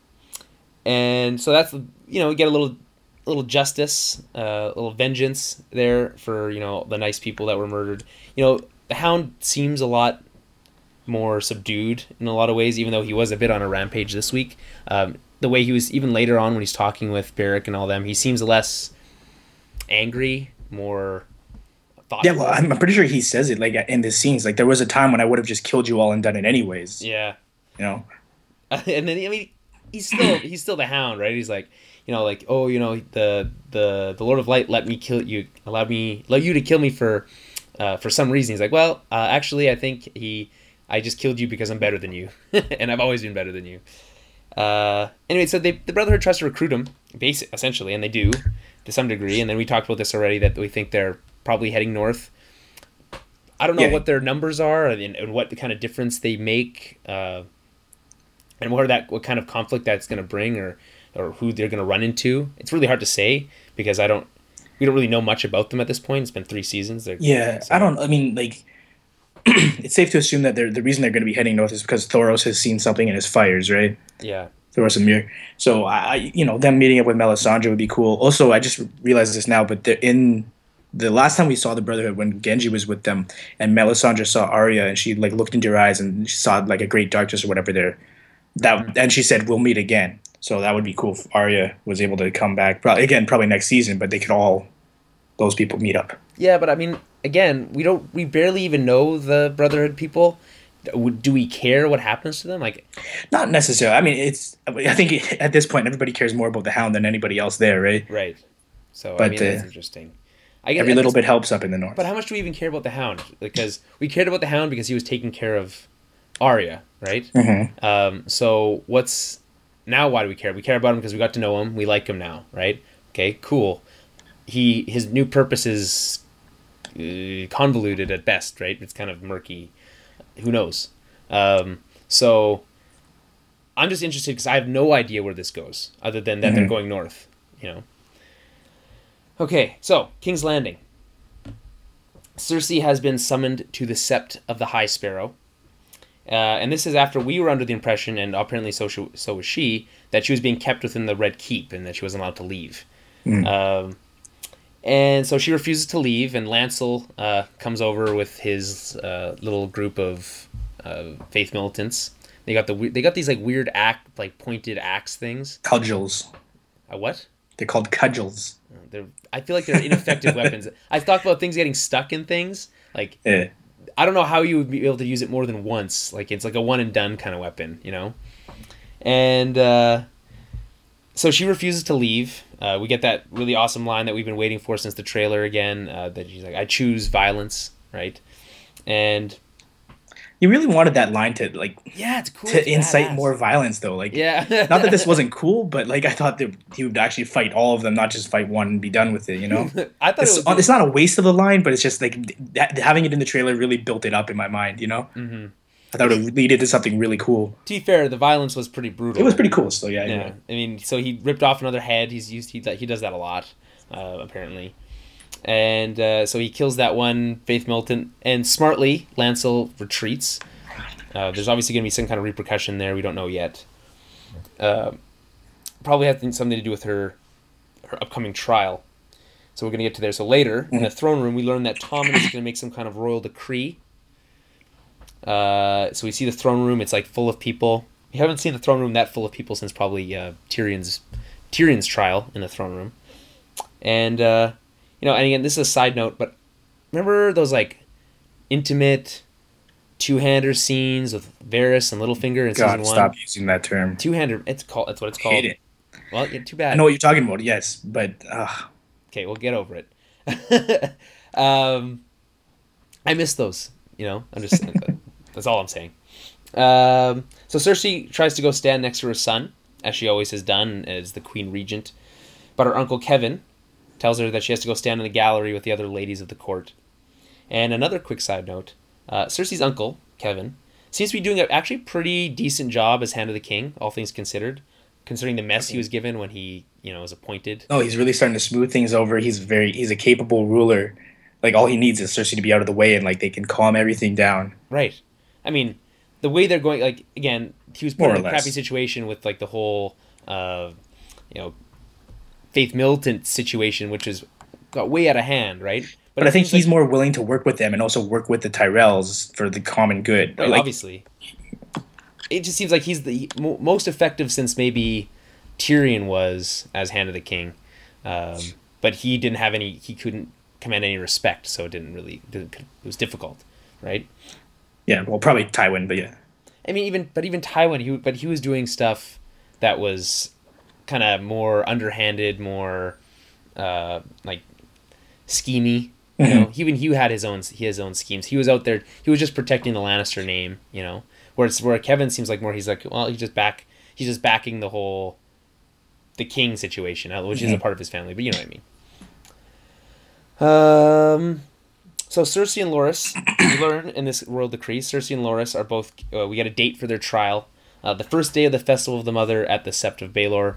Speaker 1: and so that's you know we get a little little justice, uh, a little vengeance there for you know the nice people that were murdered. You know the Hound seems a lot more subdued in a lot of ways, even though he was a bit on a rampage this week. Um, the way he was even later on when he's talking with Beric and all them, he seems less angry, more
Speaker 2: thoughtful. Yeah, well, I'm pretty sure he says it like in the scenes. Like there was a time when I would have just killed you all and done it anyways.
Speaker 1: Yeah,
Speaker 2: you know.
Speaker 1: and then I mean, he's still he's still the Hound, right? He's like, you know, like oh, you know, the the the Lord of Light let me kill you, allowed me, let you to kill me for uh, for some reason. He's like, well, uh, actually, I think he, I just killed you because I'm better than you, and I've always been better than you. Uh, anyway, so they, the Brotherhood tries to recruit him, basic, essentially, and they do to some degree. And then we talked about this already that we think they're probably heading north. I don't know yeah. what their numbers are and, and, what the kind of difference they make, uh, and what that what kind of conflict that's going to bring, or or who they're going to run into. It's really hard to say because I don't we don't really know much about them at this point. It's been three seasons.
Speaker 2: They're, yeah, so. I don't. I mean, like, it's safe to assume that they're the reason they're going to be heading north is because Thoros has seen something in his fires, right?
Speaker 1: Yeah.
Speaker 2: Thoros and Myr. So I, you know, them meeting up with Melisandre would be cool. Also, I just realized this now, but they're in the last time we saw the Brotherhood when Gendry was with them and Melisandre saw Arya and she like looked into her eyes and she saw like a great darkness or whatever there. That and she said we'll meet again. So that would be cool if Arya was able to come back. Probably again, probably next season, but they could all those people meet up.
Speaker 1: Yeah, but I mean, again, we don't. We barely even know the Brotherhood people. Do we care what happens to them? Like,
Speaker 2: not necessarily. I mean, it's. I think at this point, everybody cares more about the Hound than anybody else there, right?
Speaker 1: Right. So, but, I mean, that's uh, interesting.
Speaker 2: I guess every little bit helps up in the north.
Speaker 1: But how much do we even care about the Hound? Because we cared about the Hound because he was taking care of Arya, right?
Speaker 2: Mm-hmm.
Speaker 1: Um, so what's now? Why do we care? We care about him because we got to know him. We like him now, right? Okay, cool. He his new purpose is uh, convoluted at best, right? It's kind of murky. Who knows? Um, so I'm just interested because I have no idea where this goes, other than that mm-hmm. they're going north. You know. Okay, so King's Landing. Cersei has been summoned to the Sept of the High Sparrow. Uh, and this is after we were under the impression, and apparently so, she, so was she, that she was being kept within the Red Keep and that she wasn't allowed to leave. Mm. Um, and so she refuses to leave, and Lancel uh, comes over with his uh, little group of uh, faith militants. They got the they got these like weird act like pointed axe things.
Speaker 2: Cudgels.
Speaker 1: A what?
Speaker 2: They're called cudgels.
Speaker 1: They're I feel like they're ineffective weapons. I've talked about things getting stuck in things. Like
Speaker 2: yeah.
Speaker 1: I don't know how you would be able to use it more than once. Like it's like a one and done kind of weapon, you know. And uh, so she refuses to leave. Uh, we get that really awesome line that we've been waiting for since the trailer again. Uh, that she's like, "I choose violence," right? And
Speaker 2: you really wanted that line to like
Speaker 1: yeah it's cool.
Speaker 2: to it's incite more violence though like
Speaker 1: yeah.
Speaker 2: not that this wasn't cool but like i thought that he would actually fight all of them not just fight one and be done with it you know?
Speaker 1: I thought
Speaker 2: it's,
Speaker 1: it was
Speaker 2: it's not a waste of the line but it's just like that, having it in the trailer really built it up in my mind you know?
Speaker 1: Mm-hmm.
Speaker 2: i thought it would lead into something really cool.
Speaker 1: To be fair the violence was pretty brutal.
Speaker 2: It was pretty cool so yeah
Speaker 1: yeah
Speaker 2: anyway.
Speaker 1: i mean so he ripped off another head. He's used he, he does that a lot uh, apparently and uh, so he kills that one faith militant and smartly lancel retreats uh, there's obviously going to be some kind of repercussion there. We don't know yet. Uh, probably has something to do with her her upcoming trial. So we're going to get to there. So later in the throne room, we learn that Tommen is going to make some kind of royal decree. Uh, so we see the throne room. It's like full of people. We haven't seen the throne room that full of people since probably uh, Tyrion's Tyrion's trial in the throne room. And uh, you know, and again, this is a side note, but remember those like intimate two-hander scenes with Varys and Littlefinger in God, season one.
Speaker 2: stop using that term.
Speaker 1: Two-hander. It's called. That's what it's called. Hate it. Well, yeah, too bad.
Speaker 2: I know what you're talking about. Yes, but uh.
Speaker 1: okay, we'll get over it. um, I miss those. You know, I'm just. that's all I'm saying. Um, so Cersei tries to go stand next to her son, as she always has done as the queen regent, but her uncle Kevan tells her that she has to go stand in the gallery with the other ladies of the court. And another quick side note uh, Cersei's uncle, Kevan, seems to be doing a actually pretty decent job as Hand of the King, all things considered, considering the mess he was given when he, you know, was appointed.
Speaker 2: Oh, he's really starting to smooth things over. He's very he's a capable ruler. Like all he needs is Cersei to be out of the way, and like they can calm everything down.
Speaker 1: Right. I mean, the way they're going, like again, he was put in a less. crappy situation with like the whole, uh, you know, Faith Militant situation, which is got way out of hand, right?
Speaker 2: But, but I think he's like, more willing to work with them and also work with the Tyrells for the common good.
Speaker 1: Right, like, obviously, it just seems like he's the most effective since maybe Tyrion was as Hand of the King, um, but he didn't have any. He couldn't command any respect, so it didn't really. It was difficult, right?
Speaker 2: Yeah, well, probably Tywin, but yeah.
Speaker 1: I mean, even but even Tywin, he but he was doing stuff that was kind of more underhanded, more uh, like schemy. You know,
Speaker 2: Mhm.
Speaker 1: even Hugh had his own he his own schemes. He was out there. He was just protecting the Lannister name. You know, whereas where Kevan seems like more he's like well he's just back he's just backing the whole the king situation, uh, which is a
Speaker 2: Mhm.
Speaker 1: part of his family. But you know what I mean. Um. So Cersei and Loras, we learn in this royal decree, Cersei and Loras are both. Uh, we got a date for their trial. Uh, the first day of the festival of the Mother at the Sept of Baelor.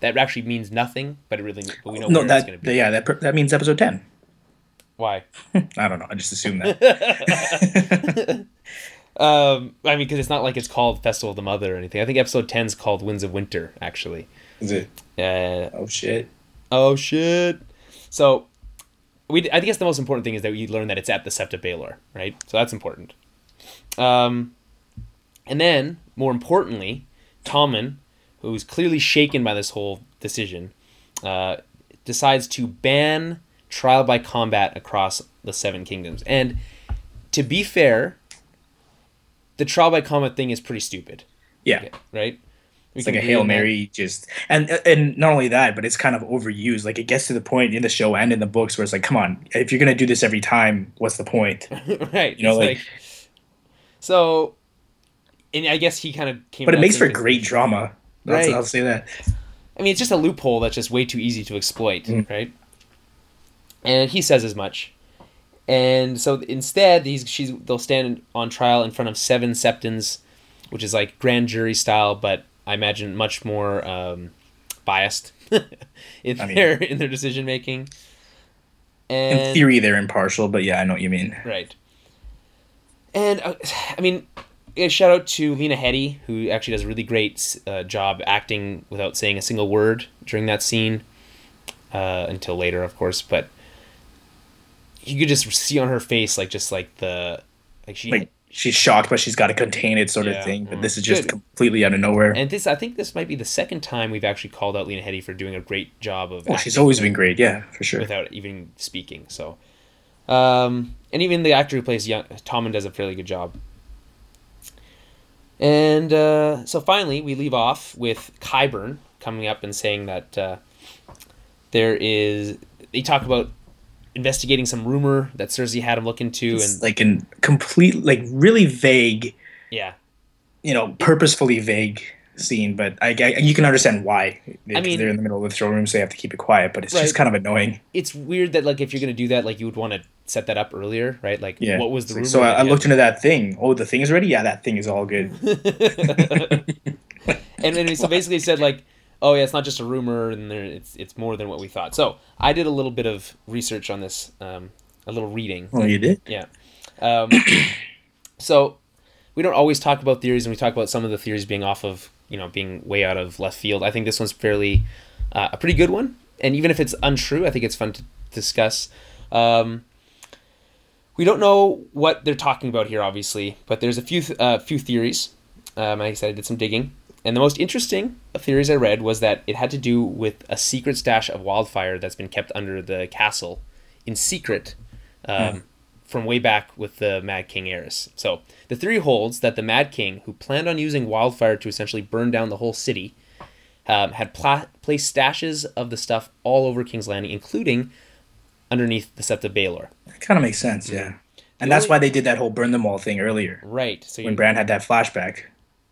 Speaker 1: That actually means nothing, but it really but we know
Speaker 2: no, that
Speaker 1: it's going to be.
Speaker 2: yeah, that, that means episode ten.
Speaker 1: Why?
Speaker 2: I don't know. I just assume that.
Speaker 1: Um, I mean, because it's not like it's called Festival of the Mother or anything. I think episode 10 is called Winds of Winter, actually.
Speaker 2: Is it?
Speaker 1: Uh,
Speaker 2: Oh shit.
Speaker 1: oh shit! So, we I guess the most important thing is that we learn that it's at the Sept of Baelor, right? So that's important. Um, and then more importantly, Tommen, who's clearly shaken by this whole decision, uh, decides to ban trial by combat across the Seven Kingdoms. And to be fair, the trial by combat thing is pretty stupid,
Speaker 2: Yeah.
Speaker 1: right? We
Speaker 2: It's like a hail mary, just and and not only that, but it's kind of overused. Like it gets to the point in the show and in the books where it's like, come on, if you're gonna do this every time, what's the point?
Speaker 1: right.
Speaker 2: You know,
Speaker 1: it's
Speaker 2: like-
Speaker 1: so. And I guess he kind of came.
Speaker 2: But it makes for great drama. That's,
Speaker 1: Right.
Speaker 2: I'll say that.
Speaker 1: I mean, it's just a loophole that's just way too easy to exploit,
Speaker 2: Mm.
Speaker 1: right? And he says as much. And so instead, he's she's they'll stand on trial in front of seven septons, which is like grand jury style, but I imagine much more um, biased in
Speaker 2: I mean-
Speaker 1: their in their decision making. And
Speaker 2: In theory, they're impartial, but yeah, I know what you mean.
Speaker 1: Right. And uh, I mean, a shout out to Lena Headey, who actually does a really great uh, job acting without saying a single word during that scene. Uh, until later, of course, but you could just see on her face, like just like the, like she.
Speaker 2: Like she's shocked, but she's got to contain it, sort
Speaker 1: Yeah.
Speaker 2: of thing. But
Speaker 1: Mm.
Speaker 2: this is just
Speaker 1: Good.
Speaker 2: completely out of nowhere.
Speaker 1: and this, I think, this might be the second time we've actually called out Lena Headey for doing a great job of.
Speaker 2: well, she's always been great. Yeah, for sure.
Speaker 1: without even speaking. So, um, and even the actor who plays young Tommen does a fairly good job. And uh, so finally, we leave off with Qyburn coming up and saying that uh, there is. They talk about investigating some rumor that Cersei had him look into,
Speaker 2: It's
Speaker 1: and
Speaker 2: like in complete, like really vague,
Speaker 1: yeah,
Speaker 2: you know, purposefully vague scene. But I, I you can understand why. They,
Speaker 1: I mean-
Speaker 2: they're in the middle of the throne room, so they have to keep it quiet. But it's
Speaker 1: Right.
Speaker 2: just kind of annoying.
Speaker 1: it's weird that like if you're gonna do that, like you would want to set that up earlier, right? Like,
Speaker 2: Yeah.
Speaker 1: what was the rumor?
Speaker 2: so I, I looked into that thing. Oh, the thing is ready. Yeah, that thing is all good.
Speaker 1: and then so basically said like, oh yeah, it's not just a rumor, and there, it's it's more than what we thought. So I did a little bit of research on this, um, a little reading.
Speaker 2: Oh, you did.
Speaker 1: Yeah. Um, so we don't always talk about theories, and we talk about some of the theories being off of you know being way out of left field. I think this one's fairly uh, a pretty good one, and even if it's untrue, I think it's fun to discuss. Um, we don't know what they're talking about here, obviously, but there's a few th- uh, few theories. Um, like I said, I did some digging, and the most interesting of theories I read was that it had to do with a secret stash of wildfire that's been kept under the castle in secret um, from way back with the Mad King Aerys. So the theory holds that the Mad King, who planned on using wildfire to essentially burn down the whole city, um, had pla- placed stashes of the stuff all over King's Landing, including underneath the Sept of Baelor.
Speaker 2: That kind of makes sense. Yeah. And
Speaker 1: The
Speaker 2: that's why they did that whole burn them all thing earlier
Speaker 1: Right. So
Speaker 2: when
Speaker 1: you-
Speaker 2: Bran had that flashback.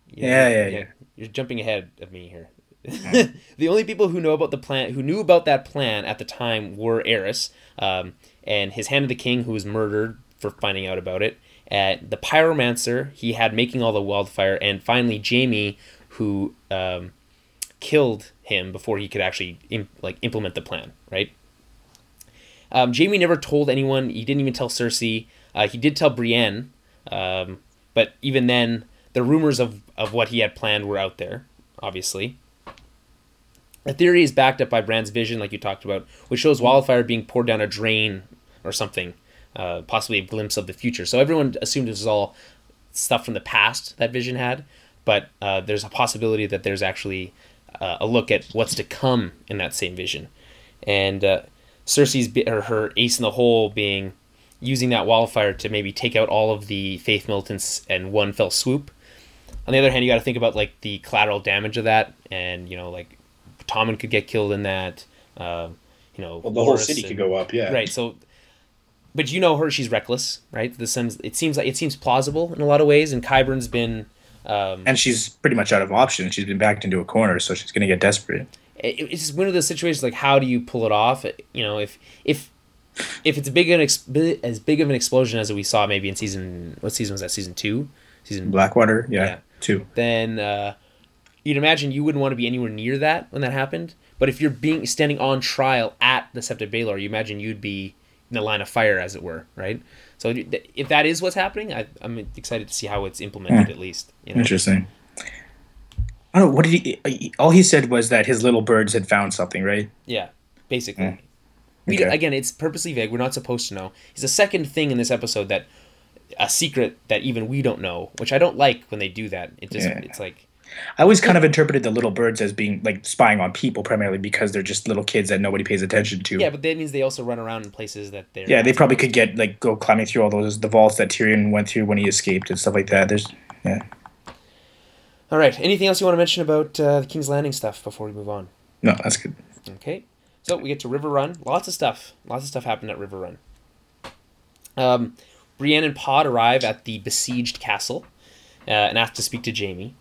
Speaker 2: Yeah, yeah, yeah.
Speaker 1: You're jumping ahead of me here. the only people who know about the plan, who knew about that plan at the time, were Aerys, um, and his hand of the king, who was murdered for finding out about it. Uh, the pyromancer he had making all the wildfire, and finally Jaime, who um, killed him before he could actually im- like implement the plan. Right. Um, Jaime never told anyone. He didn't even tell Cersei. Uh, he did tell Brienne, um, but even then, the rumors of, of what he had planned were out there, obviously. The theory is backed up by Bran's vision, like you talked about, which shows wildfire being poured down a drain or something, uh, possibly a glimpse of the future. So everyone assumed this was all stuff from the past that Vision had, but uh, there's a possibility that there's actually uh, a look at what's to come in that same vision, and uh, Cersei's bi- or her ace in the hole being using that wildfire to maybe take out all of the faith militants in one fell swoop. On the other hand, you got to think about like the collateral damage of that, and you know like Tommen could get killed in that. Uh, you know,
Speaker 2: Well, the whole city
Speaker 1: and-
Speaker 2: could go up. Yeah.
Speaker 1: right so but you know her she's reckless right the seems it seems like it seems plausible in a lot of ways and Qyburn's been um
Speaker 2: And she's pretty much out of options. She's been backed into a corner, so she's going to get desperate.
Speaker 1: It, it's just one of those situations like how do you pull it off you know if if if it's a big an ex- as big of an explosion as we saw maybe in season what season was that season two season
Speaker 2: Blackwater, yeah,
Speaker 1: Yeah.
Speaker 2: two.
Speaker 1: then uh, you'd imagine you wouldn't want to be anywhere near that when that happened. But if you're being standing on trial at the Sept of Baelor, you imagine you'd be in the line of fire, as it were, right? So if that is what's happening, I, I'm excited to see how it's implemented, at least. You know?
Speaker 2: Interesting. I don't know. What did he? All he said was that his little birds had found something, right?
Speaker 1: Yeah, basically.
Speaker 2: Mm.
Speaker 1: We
Speaker 2: Okay.
Speaker 1: again, it's purposely vague. We're not supposed to know. It's the second thing in this episode that a secret that even we don't know, which I don't like when they do that. It just
Speaker 2: Yeah.
Speaker 1: it's like
Speaker 2: I always kind of interpreted the little birds as being like spying on people primarily because they're just little kids that nobody pays attention to.
Speaker 1: yeah, but that means they also run around in places that they're
Speaker 2: Yeah, they probably could get like go climbing through all those the vaults that Tyrion went through when he escaped and stuff like that. There's yeah.
Speaker 1: All right. Anything else you want to mention about uh, the King's Landing stuff before we move on?
Speaker 2: No, that's good.
Speaker 1: Okay. So we get to Riverrun. Lots of stuff. Lots of stuff happened at Riverrun. Um, Brienne and Pod arrive at the besieged castle uh, and ask to speak to Jaime.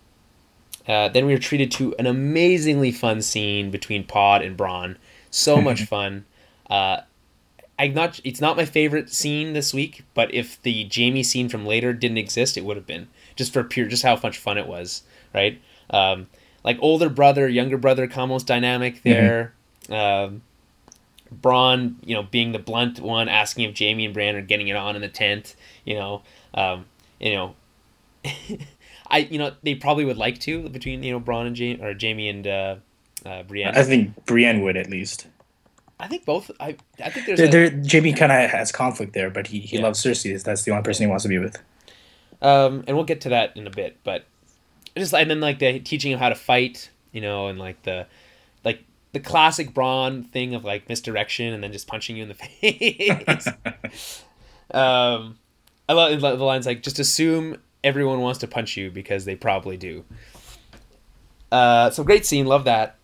Speaker 1: Uh, then we are treated to an amazingly fun scene between Pod and Bronn. So much fun. Uh, I'm not. It's not my favorite scene this week, but if the Jaime scene from later didn't exist, it would have been just for pure, just how much fun it was, right? Um, like older brother, younger brother, Kamos dynamic there. Um, Bronn, you know, being the blunt one, asking if Jaime and Bran are getting it on in the tent. You know, um, you know, I, you know, they probably would like to between you know Bronn and Jaime or Jaime and uh, uh, Brienne.
Speaker 2: I think Brienne would at least.
Speaker 1: I think both. I I think there's
Speaker 2: There,
Speaker 1: a,
Speaker 2: there, Jaime kind of has conflict there, but he, he
Speaker 1: Yeah.
Speaker 2: loves Cersei. That's the only person he wants to be with.
Speaker 1: um, and we'll get to that in a bit. But just and then like the teaching him how to fight, you know, and like the like the classic Bronn thing of like misdirection and then just punching you in the face. um, I love the lines like just assume everyone wants to punch you because they probably do. Uh, so great scene, love that.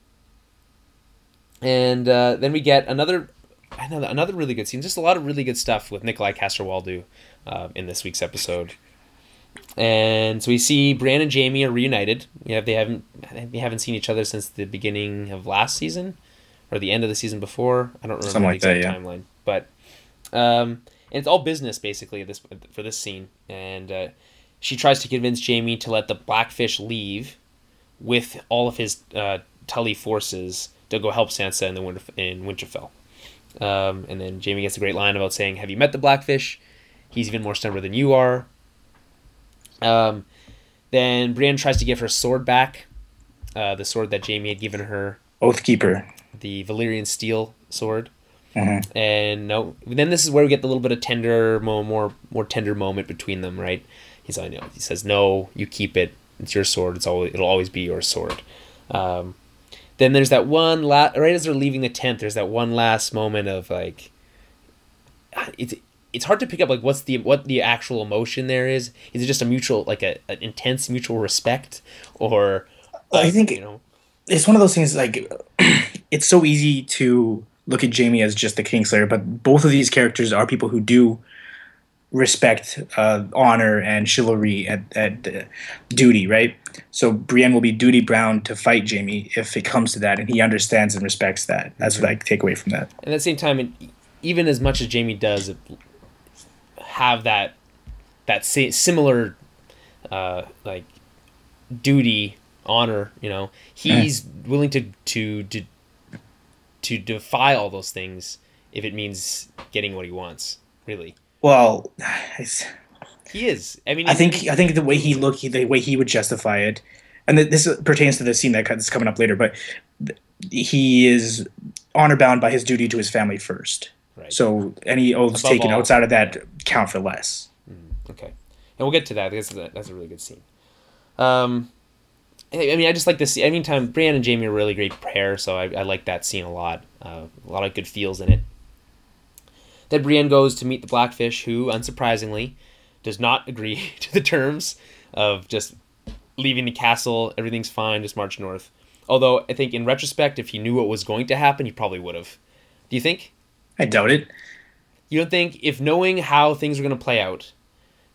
Speaker 1: And uh, then we get another, another another really good scene. Just a lot of really good stuff with Nikolaj Coster-Waldau uh, in this week's episode. And so we see Bran and Jaime are reunited. Yeah, they haven't they haven't seen each other since the beginning of last season, or the end of the season before. I don't remember
Speaker 2: Something
Speaker 1: the
Speaker 2: like that,
Speaker 1: exact timeline, but um, and it's all business basically this for this scene. And uh, she tries to convince Jaime to let the Blackfish leave with all of his uh, Tully forces to go help Sansa in the Winter in Winterfell. Um, and then Jaime gets a great line about saying, "Have you met the Blackfish? He's even more stubborn than you are." Um, then Brienne tries to give her sword back, uh, the sword that Jaime had given her,
Speaker 2: Oathkeeper.
Speaker 1: the Valyrian steel sword.
Speaker 2: Mhm.
Speaker 1: And no, then this is where we get the little bit of tender, more more more tender moment between them, right? He's like, no, he says, "No, you keep it. It's your sword. It's always it'll always be your sword." Um, then there's that one last, right as they're leaving the tent. There's that one last moment of like, it's it's hard to pick up like what's the what the actual emotion there is. Is it just a mutual like a an intense mutual respect, or
Speaker 2: I think
Speaker 1: you know,
Speaker 2: it's one of those things like it's so easy to look at Jaime as just the Kingslayer, but both of these characters are people who do respect uh, honor and chivalry at, at uh, duty, right? So Brienne will be duty bound to fight Jaime if it comes to that, and he understands and respects that. That's what I take away from that.
Speaker 1: And at the same time, even as much as Jaime does have that that similar uh, like duty, honor, you know, he's willing to to to to defy all those things if it means getting what he wants. Really,
Speaker 2: Well,
Speaker 1: he is. I mean,
Speaker 2: I think I think the way he look, the way he would justify it, and th- this pertains to the scene that that's coming up later. But th- he is honor bound by his duty to his family first.
Speaker 1: Right.
Speaker 2: So any oaths
Speaker 1: Above
Speaker 2: taken
Speaker 1: all.
Speaker 2: outside of that count for less.
Speaker 1: Okay, and we'll get to that. That's a, that's a really good scene. Um, I I mean, I just like this. Anytime Brienne and Jaime are really great pair, so I, I like that scene a lot. Uh, a lot of good feels in it. Then Brienne goes to meet the Blackfish, who, unsurprisingly, does not agree to the terms of just leaving the castle. Everything's fine, just march north. Although I think, in retrospect, if he knew what was going to happen, he probably would have. Do you think?
Speaker 2: I doubt it.
Speaker 1: You don't think, if knowing how things were going to play out,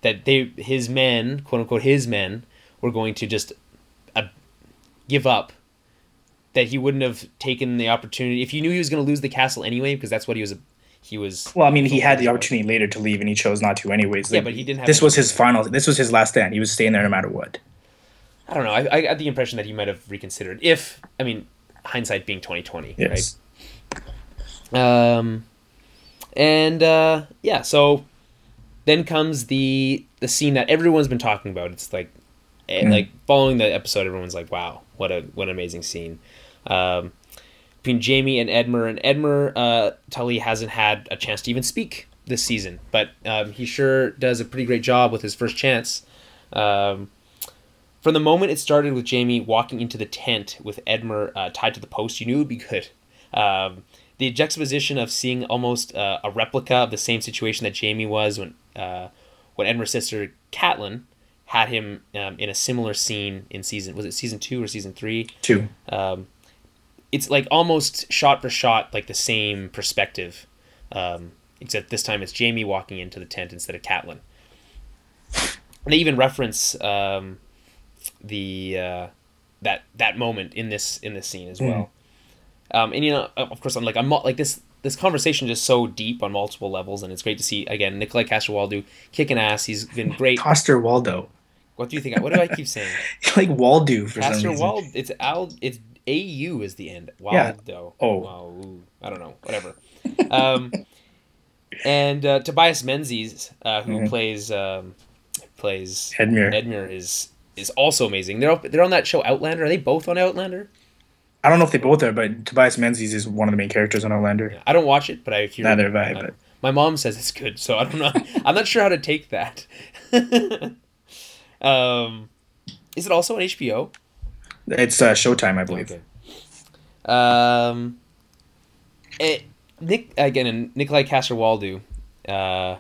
Speaker 1: that they his men, quote unquote, his men, were going to just uh, give up, that he wouldn't have taken the opportunity if he knew he was going to lose the castle anyway, because that's what he was. He was.
Speaker 2: Well, I mean, he had the opportunity later to leave, and he chose not to, anyways.
Speaker 1: Yeah,
Speaker 2: Like,
Speaker 1: but he didn't have
Speaker 2: This was his final. This was his last stand. He was staying there no matter what.
Speaker 1: I don't know. I, I got the impression that he might have reconsidered. If I mean, hindsight being twenty twenty,
Speaker 2: Yes.
Speaker 1: right? Um, and uh, yeah, so then comes the the scene that everyone's been talking about. It's like,
Speaker 2: Mhm.
Speaker 1: like following the episode, everyone's like, "Wow, what a what an amazing scene." Um, between Jaime and Edmure, and Edmure, uh, Tully hasn't had a chance to even speak this season, but um, he sure does a pretty great job with his first chance. Um, from the moment it started with Jaime walking into the tent with Edmure uh, tied to the post, you knew it would be good. Um, the juxtaposition of seeing almost uh, a replica of the same situation that Jaime was when uh, when sister Catelyn had him um, in a similar scene in season was it season two or season three?
Speaker 2: Two.
Speaker 1: Um, it's like almost shot for shot like the same perspective, um, except this time it's Jaime walking into the tent instead of Catelyn. And they even reference um, the uh, that that moment in this in this scene as well. Um, and you know, of course, I'm like I'm like this. This conversation is just so deep on multiple levels, and it's great to see again Nikolaj Coster-Waldau kicking ass. He's been great.
Speaker 2: Coster Waldo.
Speaker 1: What do you think? What do I keep saying?
Speaker 2: like Waldo for some
Speaker 1: Castor
Speaker 2: reason.
Speaker 1: Wald. It's Al. It's A U is the end.
Speaker 2: Yeah.
Speaker 1: Waldo.
Speaker 2: Oh.
Speaker 1: Wow. I don't know. Whatever. um, and uh, Tobias Menzies, uh, who
Speaker 2: Mhm.
Speaker 1: plays um, plays
Speaker 2: Edmure.
Speaker 1: Edmure, is is also amazing. They're up- they're on that show Outlander. Are they both on Outlander?
Speaker 2: I don't know if they both are, but Tobias Menzies is one of the main characters on Outlander.
Speaker 1: I don't watch it, but I hear.
Speaker 2: Neither have I, but-
Speaker 1: my mom says it's good, so I don't know. I'm not sure how to take that. um, is it also on HBO?
Speaker 2: It's uh, Showtime, I believe.
Speaker 1: Okay. Um, it, Nick again and Nikolaj Coster-Waldau. Uh,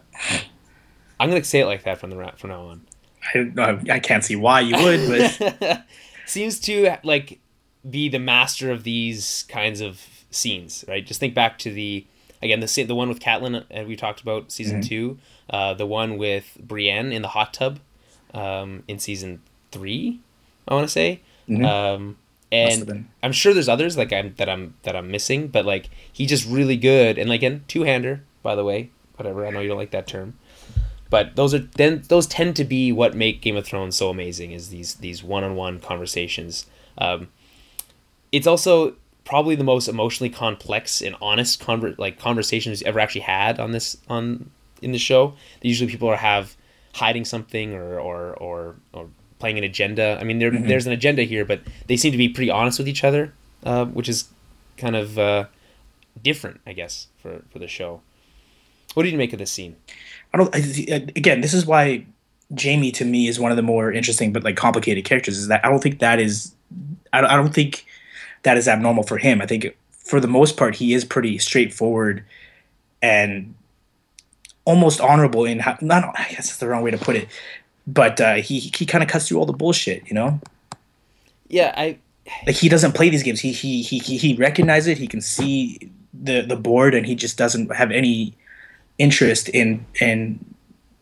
Speaker 1: I'm gonna say it like that from the from now on.
Speaker 2: I, I can't see why you would, but
Speaker 1: Seems to like be the master of these kinds of scenes, right? Just think back to the again the the one with Catelyn and we talked about season
Speaker 2: Mhm.
Speaker 1: two, uh, the one with Brienne in the hot tub, um, in season three, I want to say.
Speaker 2: Mhm.
Speaker 1: Um, and. I'm sure there's others like I'm that I'm that I'm missing, but like he's just really good and like again two hander by the way, whatever. I know you don't like that term, but those are then those tend to be what make Game of Thrones so amazing is these these one on one conversations. Um, it's also probably the most emotionally complex and honest conver- like conversations ever actually had on this on in the show. Usually people are have hiding something or or or, or playing an agenda. I mean, there,
Speaker 2: Mhm.
Speaker 1: there's an agenda here, but they seem to be pretty honest with each other, uh, which is kind of uh, different, I guess, for for the show. What did you make of this scene?
Speaker 2: I don't. I, again, this is why Jaime to me is one of the more interesting but like complicated characters. Is that I don't think that is. I don't, I don't think that is abnormal for him. I think for the most part he is pretty straightforward and almost honorable in how. Not I guess that's the wrong way to put it, but uh, he he kind of cuts through all the bullshit. You know,
Speaker 1: Yeah, I
Speaker 2: like he doesn't play these games. He he he he, he recognizes it. He can see the the board, and he just doesn't have any interest in in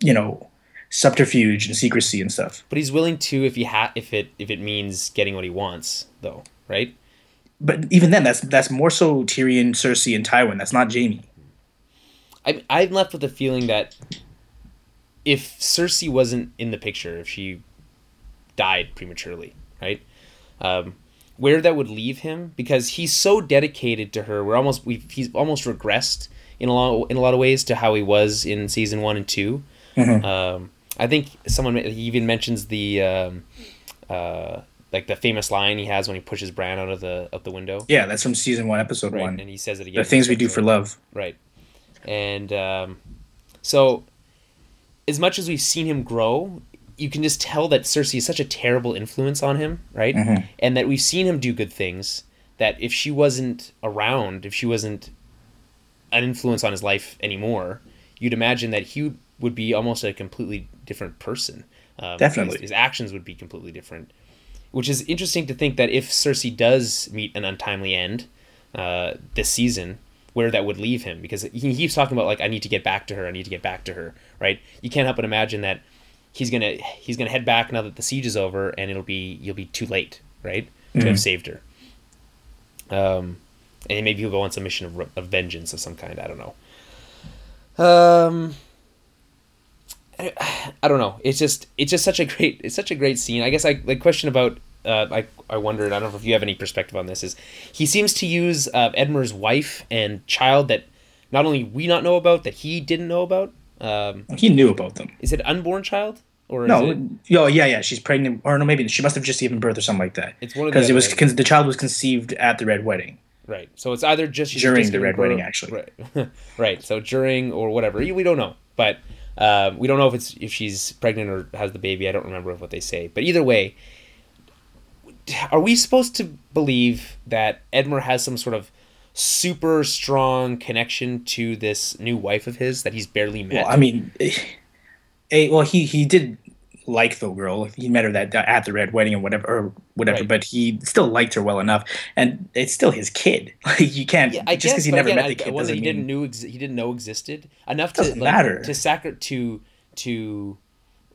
Speaker 2: you know subterfuge and secrecy and stuff.
Speaker 1: but he's willing to if he ha- if it if it means getting what he wants, though, right?
Speaker 2: But even then, that's that's more so Tyrion, Cersei, and Tywin. That's not Jaime.
Speaker 1: I I'm left with the feeling that if Cersei wasn't in the picture, if she died prematurely, right? Um, where that would leave him because he's so dedicated to her. We're almost we he's almost regressed in a lot in a lot of ways to how he was in season one and 2
Speaker 2: Mhm.
Speaker 1: Um, I think someone even mentions the um, uh, like the famous line he has when he pushes Bran out of the of the window.
Speaker 2: Yeah, that's from season one, episode
Speaker 1: Right,
Speaker 2: one.
Speaker 1: and he says it again.
Speaker 2: The things we do for love.
Speaker 1: Right. And um, so, as much as we've seen him grow, you can just tell that Cersei is such a terrible influence on him, right?
Speaker 2: Mhm.
Speaker 1: And that we've seen him do good things. That if she wasn't around, if she wasn't an influence on his life anymore, you'd imagine that he would be almost a completely different person. Um,
Speaker 2: Definitely.
Speaker 1: his, his actions would be completely different. Which is interesting to think that if Cersei does meet an untimely end uh, this season, where that would leave him, because he keeps talking about like I need to get back to her, I need to get back to her, right? You can't help but imagine that he's gonna he's gonna head back now that the siege is over, and it'll be you'll be too late, right, to have saved her. Um, and maybe he'll go on some mission of, of vengeance of some kind. I don't know. Um, I, I don't know. It's just it's just such a great it's such a great scene. I guess I the question about uh, I I wondered I don't know if you have any perspective on this is he seems to use uh, Edmure's wife and child that not only we not know about that he didn't know about. Um,
Speaker 2: He knew about them.
Speaker 1: is it unborn child or is
Speaker 2: No,
Speaker 1: it,
Speaker 2: yo, yeah, yeah. She's pregnant, or no, maybe she must have just given birth or something like that.
Speaker 1: It's one of
Speaker 2: because it was because the child was conceived at the red wedding.
Speaker 1: Right. So it's either just
Speaker 2: During the Red Wedding, actually.
Speaker 1: Right. right. So during or whatever, we don't know, but uh, we don't know if it's if she's pregnant or has the baby. I don't remember what they say, but either way, are we supposed to believe that Edmure has some sort of super strong connection to this new wife of his that he's barely met?
Speaker 2: Well, I mean, eh, eh, well, he he did like the girl. He met her that at the red wedding or whatever, or whatever.
Speaker 1: Right.
Speaker 2: But he still liked her well enough, and it's still his kid. Like you can't
Speaker 1: Yeah, I
Speaker 2: just because he never
Speaker 1: again,
Speaker 2: met
Speaker 1: I-
Speaker 2: the kid doesn't
Speaker 1: he
Speaker 2: mean
Speaker 1: didn't knew ex- he didn't know existed enough to like,
Speaker 2: matter.
Speaker 1: to sacri- to to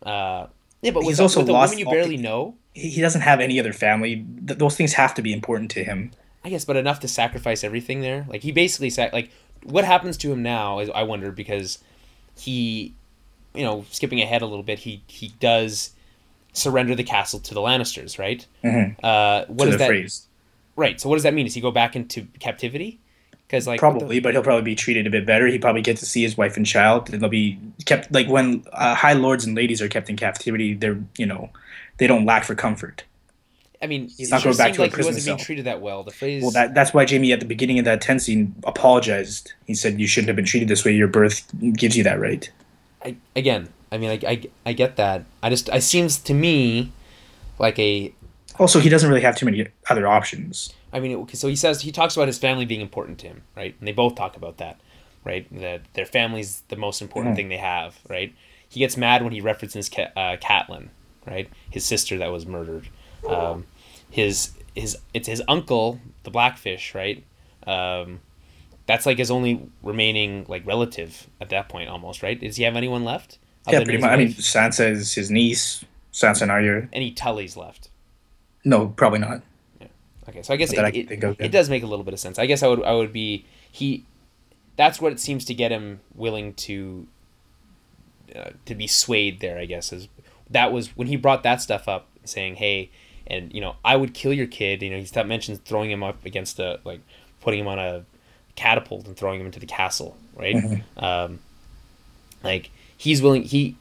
Speaker 1: uh yeah, but with, a-
Speaker 2: also
Speaker 1: with a woman you barely know.
Speaker 2: he he doesn't have any other family. Th- those things have to be important to him.
Speaker 1: I guess, but enough to sacrifice everything there. Like he basically sac- like what happens to him now is I wonder because he, you know, skipping ahead a little bit, he he does surrender the castle to the Lannisters, right?
Speaker 2: Mhm.
Speaker 1: Uh, what
Speaker 2: the
Speaker 1: that?
Speaker 2: phrase.
Speaker 1: Right. So what does that mean? Does he go back into captivity? Because like what the-
Speaker 2: Probably, but he'll probably be treated a bit better. He probably get to see his wife and child, and they'll be kept like when uh, high lords and ladies are kept in captivity. They're you know, they don't lack for comfort.
Speaker 1: I mean,
Speaker 2: He's not going back to a
Speaker 1: like he
Speaker 2: prison
Speaker 1: wasn't being
Speaker 2: cell.
Speaker 1: treated that well. The phrase.
Speaker 2: Well, that that's why Jaime at the beginning of that ten scene apologized. He said you shouldn't have been treated this way. Your birth gives you that right.
Speaker 1: I, again, I mean, I, I, I get that. I just it seems to me like a
Speaker 2: Also, he doesn't really have too many other options.
Speaker 1: I mean, so he says he talks about his family being important to him, right? And they both talk about that, right? That their family's the most important
Speaker 2: Mhm.
Speaker 1: thing they have, right? He gets mad when he references Ca- uh, Catelyn, right? His sister that was murdered. Um, his his it's his uncle, the Blackfish, right? Um, that's like his only remaining like relative at that point, almost, right? Does he have anyone left?
Speaker 2: yeah, pretty much. I mean. Sansa is his niece. Sansa and Arya.
Speaker 1: any Tullys left.
Speaker 2: No, probably not.
Speaker 1: Okay, so I guess
Speaker 2: that I
Speaker 1: it,
Speaker 2: of, yeah.
Speaker 1: it does make a little bit of sense. I guess I would I would be he. That's what it seems to get him willing to. Uh, to be swayed there, I guess is that was when he brought that stuff up, saying, "Hey, and you know, I would kill your kid." You know, he mentions throwing him up against a like putting him on a catapult and throwing him into the castle, right?
Speaker 2: Mhm.
Speaker 1: Um, like he's willing. He,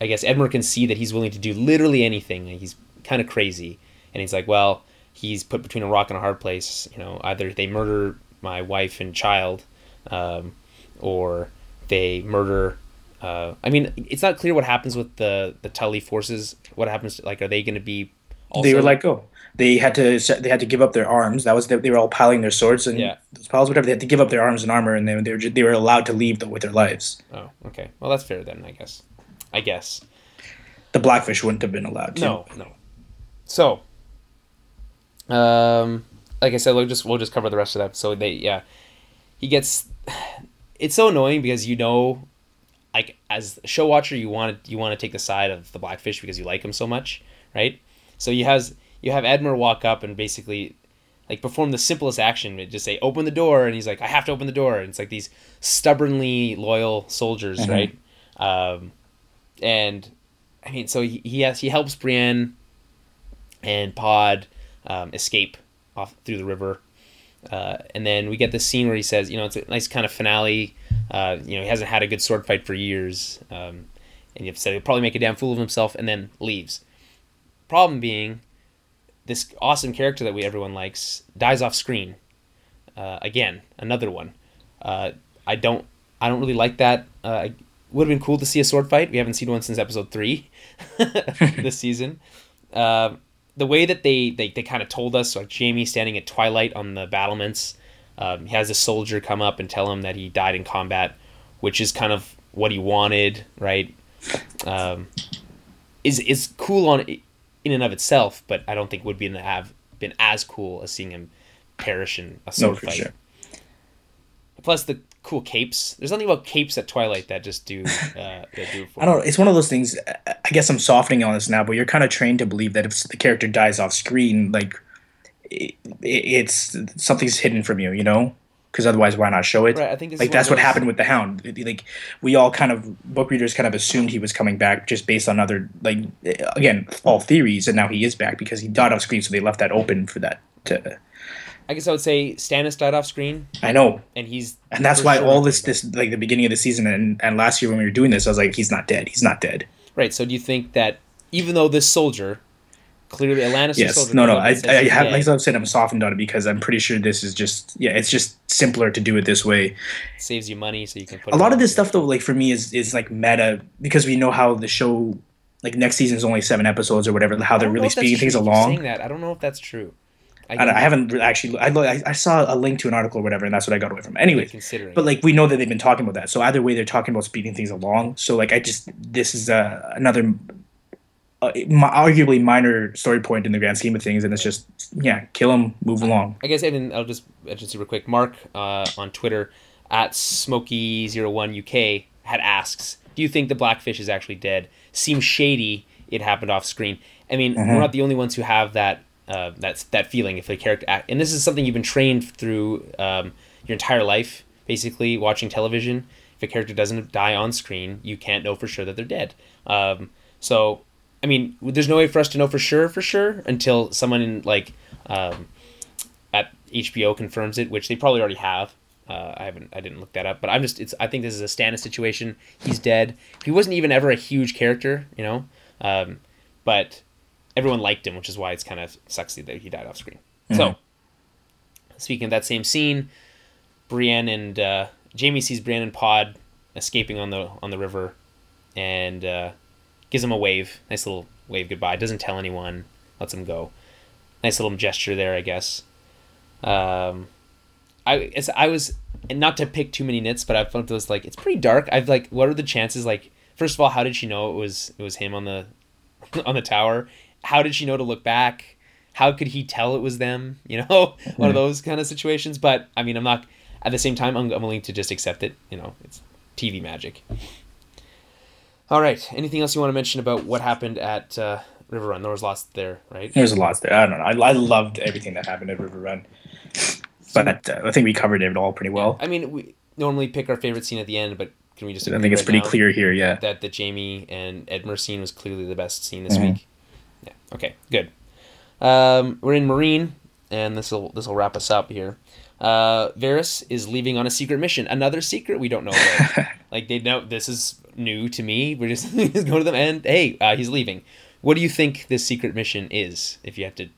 Speaker 1: I guess Edmure can see that he's willing to do literally anything. He's kind of crazy, and he's like, well, he's put between a rock and a hard place. You know, either they murder my wife and child, um, or they murder. Uh, I mean, it's not clear what happens with the the Tully forces. What happens? To, like, are they going to be? Also,
Speaker 2: they were like, oh, they had to they had to give up their arms. That was the, they were all piling their swords and
Speaker 1: Yeah.
Speaker 2: those piles, whatever. They had to give up their arms and armor, and they, they were they were allowed to leave the, with their lives.
Speaker 1: oh, okay. Well, that's fair then. I guess. I guess.
Speaker 2: The Blackfish wouldn't have been allowed to.
Speaker 1: No, no. So, um, like I said, we'll just we'll just cover the rest of that. So they, yeah, he gets. It's so annoying because you know, like as a show watcher, you want to you want to take the side of the Blackfish because you like him so much, right? So he has you have Edmure walk up and basically. Like perform the simplest action, just say open the door, and he's like, I have to open the door. And it's like these stubbornly loyal soldiers,
Speaker 2: Mhm.
Speaker 1: right? Um, and I mean, so he, he has he helps Brienne and Pod um, escape off through the river, uh, and then we get this scene where he says, you know, it's a nice kind of finale. Uh, you know, he hasn't had a good sword fight for years, um, and he said he'll probably make a damn fool of himself, and then leaves. Problem being, this awesome character that we everyone likes dies off screen. Uh, again, another one. Uh, I don't I don't really like that. Uh, would have been cool to see a sword fight. We haven't seen one since episode three this season. Uh, the way that they they, they kind of told us, like Jaime standing at twilight on the battlements, um, he has a soldier come up and tell him that he died in combat, which is kind of what he wanted, right? Um, is is cool on in and of itself, but I don't think would be have been as cool as seeing him perish in a sword
Speaker 2: No,
Speaker 1: fight.
Speaker 2: sure.
Speaker 1: Plus the cool capes. There's nothing about capes at Twilight that just do uh, that do for
Speaker 2: I don't know. It's one of those things. I I guess I'm softening on this now, but you're kind of trained to believe that if the character dies off screen, like it, it's something's hidden from you, you know? Because otherwise, why not show it?
Speaker 1: Right, I think
Speaker 2: like that's what happened with the Hound. Like we all kind of book readers kind of assumed he was coming back just based on other like again all theories, and now he is back because he died off screen, so they left that open for that. To,
Speaker 1: I guess I would say Stannis died off screen,
Speaker 2: I know,
Speaker 1: and he's
Speaker 2: and that's why all this this like the beginning of the season and and last year when we were doing this, I was like, he's not dead. He's not dead.
Speaker 1: right. So do you think that even though this soldier clearly a Lannister
Speaker 2: Yes, no, no. I, I have, like I've said, I'm softened on it because I'm pretty sure this is just, yeah, it's just simpler to do it this way.
Speaker 1: saves you money, so you can put
Speaker 2: A
Speaker 1: it
Speaker 2: lot of this stuff, though, like for me, is is like meta because we know how the show, like next season is only seven episodes or whatever, how they're really speeding things. Along.
Speaker 1: Saying that, I don't know if that's true. I,
Speaker 2: I, I haven't actually. I, I I saw a link to an article or whatever, and that's what I got away from. it. Anyway,
Speaker 1: considering.
Speaker 2: but like we know that they've been talking about that. So either way, they're talking about speeding things along. So like I just this is uh, another, uh, arguably minor story point in the grand scheme of things, and it's just yeah, kill him, move along.
Speaker 1: I guess even I'll just I'll just real quick. Mark uh, on Twitter at Smoky01 UK had asks, "Do you think the Blackfish is actually dead? Seems shady. It happened off screen. I mean,
Speaker 2: Mm-hmm.
Speaker 1: we're not the only ones who have that uh, that's that feeling if the character act, and this is something you've been trained through um, your entire life, basically watching television. If a character doesn't die on screen, you can't know for sure that they're dead. Um, so, I mean, there's no way for us to know for sure, for sure, until someone in like um, at HBO confirms it, which they probably already have. Uh, I haven't, I didn't look that up, but I'm just, it's, I think this is a Stannis situation. He's dead. He wasn't even ever a huge character, you know, um, but everyone liked him, which is why it's kind of sexy that he died off screen. So, speaking of that same scene, Brienne and uh, Jaime sees Brienne and Pod escaping on the on the river, and uh, gives him a wave, nice little wave goodbye. Doesn't tell anyone, lets him go. Nice little gesture there, I guess. Um, I it's, I was and not to pick too many nits, but I felt it was like it's pretty dark. I've like, what are the chances? Like, first of all, how did she know it was it was him on the on the tower? How did she know to look back? How could he tell it was them? You know, one of those kind of situations. But I mean, I'm not. At the same time, I'm, I'm willing to just accept it. You know, it's TV magic. All right. Anything else you want to mention about what happened at uh, Riverrun? There was lots there, right?
Speaker 2: There's a lot there. I don't know. I, I loved everything that happened at Riverrun, but uh, I think we covered it all pretty well.
Speaker 1: I mean, we normally pick our favorite scene at the end, but can we just?
Speaker 2: I think it's
Speaker 1: right
Speaker 2: pretty clear here. Yeah.
Speaker 1: that the Jaime and Edmure scene was clearly the best scene this
Speaker 2: Mhm.
Speaker 1: week. Yeah. Okay. Good. Um, we're in Meereen, and this will this will wrap us up here. Uh, Varys is leaving on a secret mission. Another secret we don't know about. like they know this is new to me. We're just, just going to them, and hey, uh, he's leaving. What do you think this secret mission is? If you have to,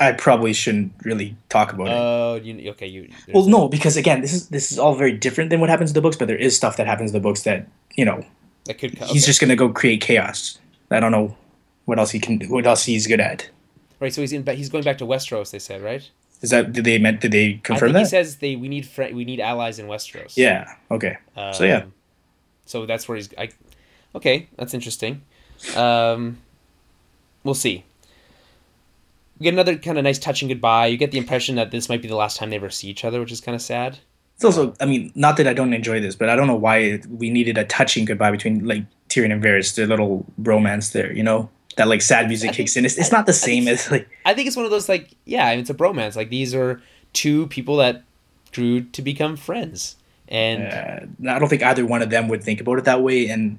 Speaker 2: I probably shouldn't really talk about it.
Speaker 1: oh, you okay? You
Speaker 2: Well, no, because again, this is this is all very different than what happens in the books. But there is stuff that happens in the books that you know
Speaker 1: that could.
Speaker 2: he's just gonna go create chaos. I don't know what else he can. What else he's good at?
Speaker 1: right. So he's in. He's going back to Westeros. They said right.
Speaker 2: Is that did they meant did they
Speaker 1: I
Speaker 2: confirm
Speaker 1: think
Speaker 2: that?
Speaker 1: he says they we need fri we need allies in Westeros.
Speaker 2: yeah. Okay. So, yeah.
Speaker 1: So that's where he's. I, okay, that's interesting. Um, we'll see. We get another kind of nice touching goodbye. You get the impression that this might be the last time they ever see each other, which is kind of sad.
Speaker 2: It's also. I mean, not that I don't enjoy this, but I don't know why we needed a touching goodbye between like Tyrion and Varys. Their little romance there. You know that like sad music
Speaker 1: I think-
Speaker 2: kicks in. It's, it's not the
Speaker 1: I
Speaker 2: same as like.
Speaker 1: I think it's one of those like, yeah, it's a bromance. Like these are two people that grew to become friends, and
Speaker 2: Uh, I don't think either one of them would think about it that way, and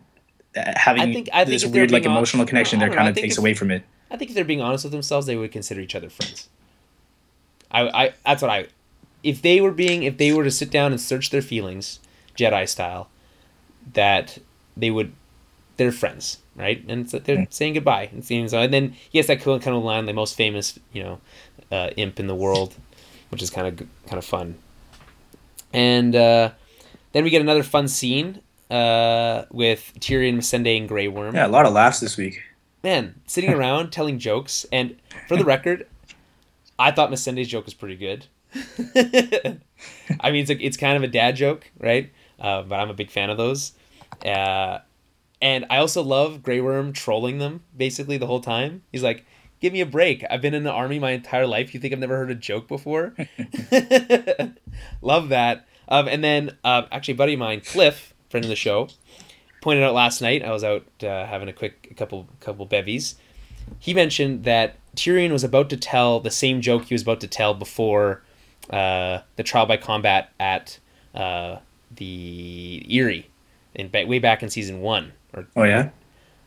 Speaker 2: uh, having
Speaker 1: I think- I think
Speaker 2: this weird like
Speaker 1: being hon-
Speaker 2: emotional connection there kind of takes
Speaker 1: if-
Speaker 2: away from it.
Speaker 1: I think if they're being honest with themselves, they would consider each other friends. I, I that's what I if they were being if they were to sit down and search their feelings, Jedi style, that they would they're friends, right? And so they're saying goodbye. And seeing so and then he has that cool kind of line, the most famous, you know, uh, imp in the world, which is kind of kind of fun. And uh, then we get another fun scene uh, with Tyrion, Missandei, and Grey Worm.
Speaker 2: Yeah, a lot of laughs this week.
Speaker 1: Man, sitting around telling jokes, and for the record, I thought Missandei's joke was pretty good. I mean, it's a, it's kind of a dad joke, right? Uh, but I'm a big fan of those. Uh, and I also love Grey Worm trolling them basically the whole time. He's like, "Give me a break. I've been in the army my entire life. You think I've never heard a joke before?" love that. Um, and then uh, actually, a buddy of mine, Cliff, friend of the show, pointed out last night. I was out uh, having a quick a couple couple bevies. He mentioned that Tyrion was about to tell the same joke he was about to tell before uh, the trial by combat at uh, the Eyrie, in way back in season one. Or
Speaker 2: oh yeah,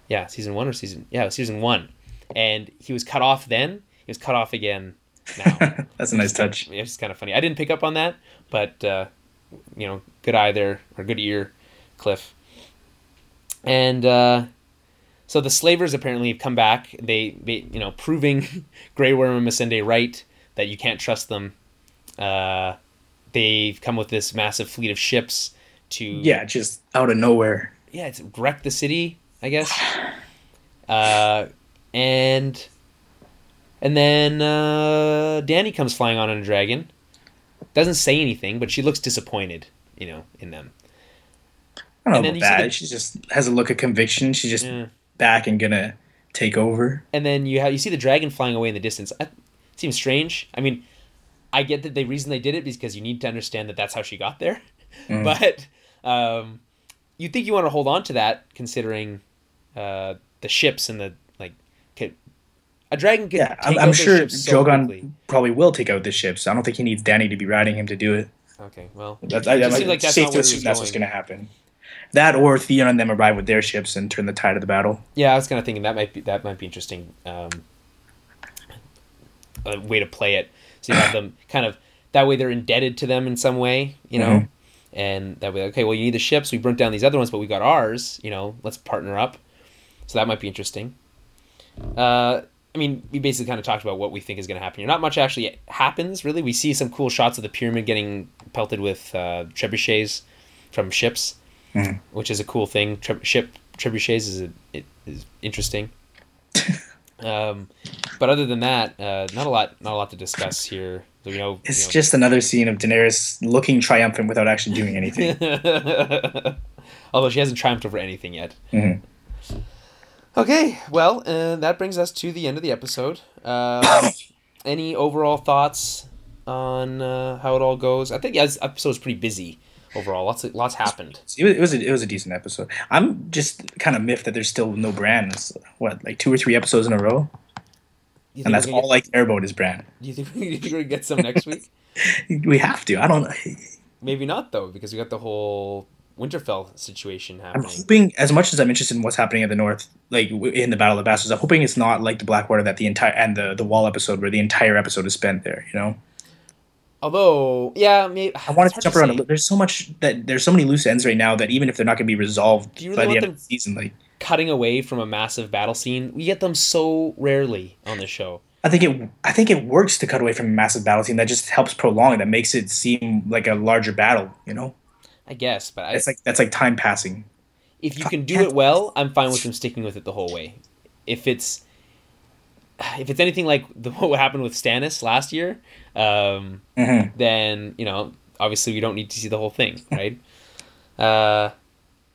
Speaker 1: yeah, season one or season yeah season one, and he was cut off then. He was cut off again now.
Speaker 2: That's a nice touch.
Speaker 1: It's kind of funny. I didn't pick up on that, but uh, you know, good eye there or good ear, Cliff. And uh, so the slavers apparently have come back. They, they you know, proving Grey Worm and Missandei right that you can't trust them. Uh, they've come with this massive fleet of ships to
Speaker 2: yeah, just out of nowhere.
Speaker 1: Yeah, it's wrecked the city, I guess. Uh, and and then uh, Dany comes flying on in a dragon. Doesn't say anything, but she looks disappointed, you know, in them.
Speaker 2: I don't know about that. The, she just has a look of conviction. She's just yeah. back and gonna take over.
Speaker 1: And then you have you see the dragon flying away in the distance. It seems strange. I mean, I get that the reason they did it because you need to understand that that's how she got there. Mm. But um, you think you want to hold on to that, considering uh, the ships and the like. A dragon can.
Speaker 2: Yeah, I'm, I'm sure so Drogon quickly. probably will take out the ships. I don't think he needs Dany to be riding him to do it.
Speaker 1: Okay, well,
Speaker 2: that's, I, I, like that's safe to assume that's what's going to happen. That or Theon and them arrive with their ships and turn the tide of the battle.
Speaker 1: Yeah, I was kind of thinking that might be that might be interesting. Um, a way to play it. So you have them kind of that way they're indebted to them in some way, you know, mm-hmm. and that way okay, well you need the ships. We burnt down these other ones, but we got ours. You know, let's partner up. So that might be interesting. Uh, I mean, we basically kind of talked about what we think is going to happen here. Not much actually happens, really. We see some cool shots of the pyramid getting pelted with uh, trebuchets from ships, mm-hmm. which is a cool thing. Tre- ship trebuchets is a, it is interesting. um, but other than that, uh, not a lot, not a lot to discuss here. You know,
Speaker 2: it's
Speaker 1: you know.
Speaker 2: just another scene of Daenerys looking triumphant without actually doing anything.
Speaker 1: Although she hasn't triumphed over anything yet.
Speaker 2: Mm-hmm.
Speaker 1: Okay, well, uh, that brings us to the end of the episode. Uh, any overall thoughts on uh, how it all goes? I think yeah, this episode was pretty busy overall. Lots of, lots happened.
Speaker 2: It was it was a, it was a decent episode. I'm just kind of miffed that there's still no Bran. what like two or three episodes in a row, and that's all get, I care about is Bran.
Speaker 1: Do you think, do you think we're gonna get some next week?
Speaker 2: we have to. I don't.
Speaker 1: Maybe not though, because we got the whole Winterfell situation happening.
Speaker 2: I'm hoping, as much as I'm interested in what's happening at the north, like in the Battle of the Bastards, I'm hoping it's not like the Blackwater that the entire and the the Wall episode where the entire episode is spent there. You know.
Speaker 1: Although, yeah, maybe,
Speaker 2: I wanted to jump to around. Say. There's so much that there's so many loose ends right now that even if they're not going to be resolved really by the end of the season, like
Speaker 1: cutting away from a massive battle scene, we get them so rarely on the show.
Speaker 2: I think it. I think it works to cut away from a massive battle scene. That just helps prolong. That makes it seem like a larger battle. You know.
Speaker 1: I guess, but I,
Speaker 2: it's like that's like time passing.
Speaker 1: If you can do it well, I'm fine with them sticking with it the whole way. If it's if it's anything like the, what happened with Stannis last year, um, mm-hmm. then you know obviously we don't need to see the whole thing, right? uh,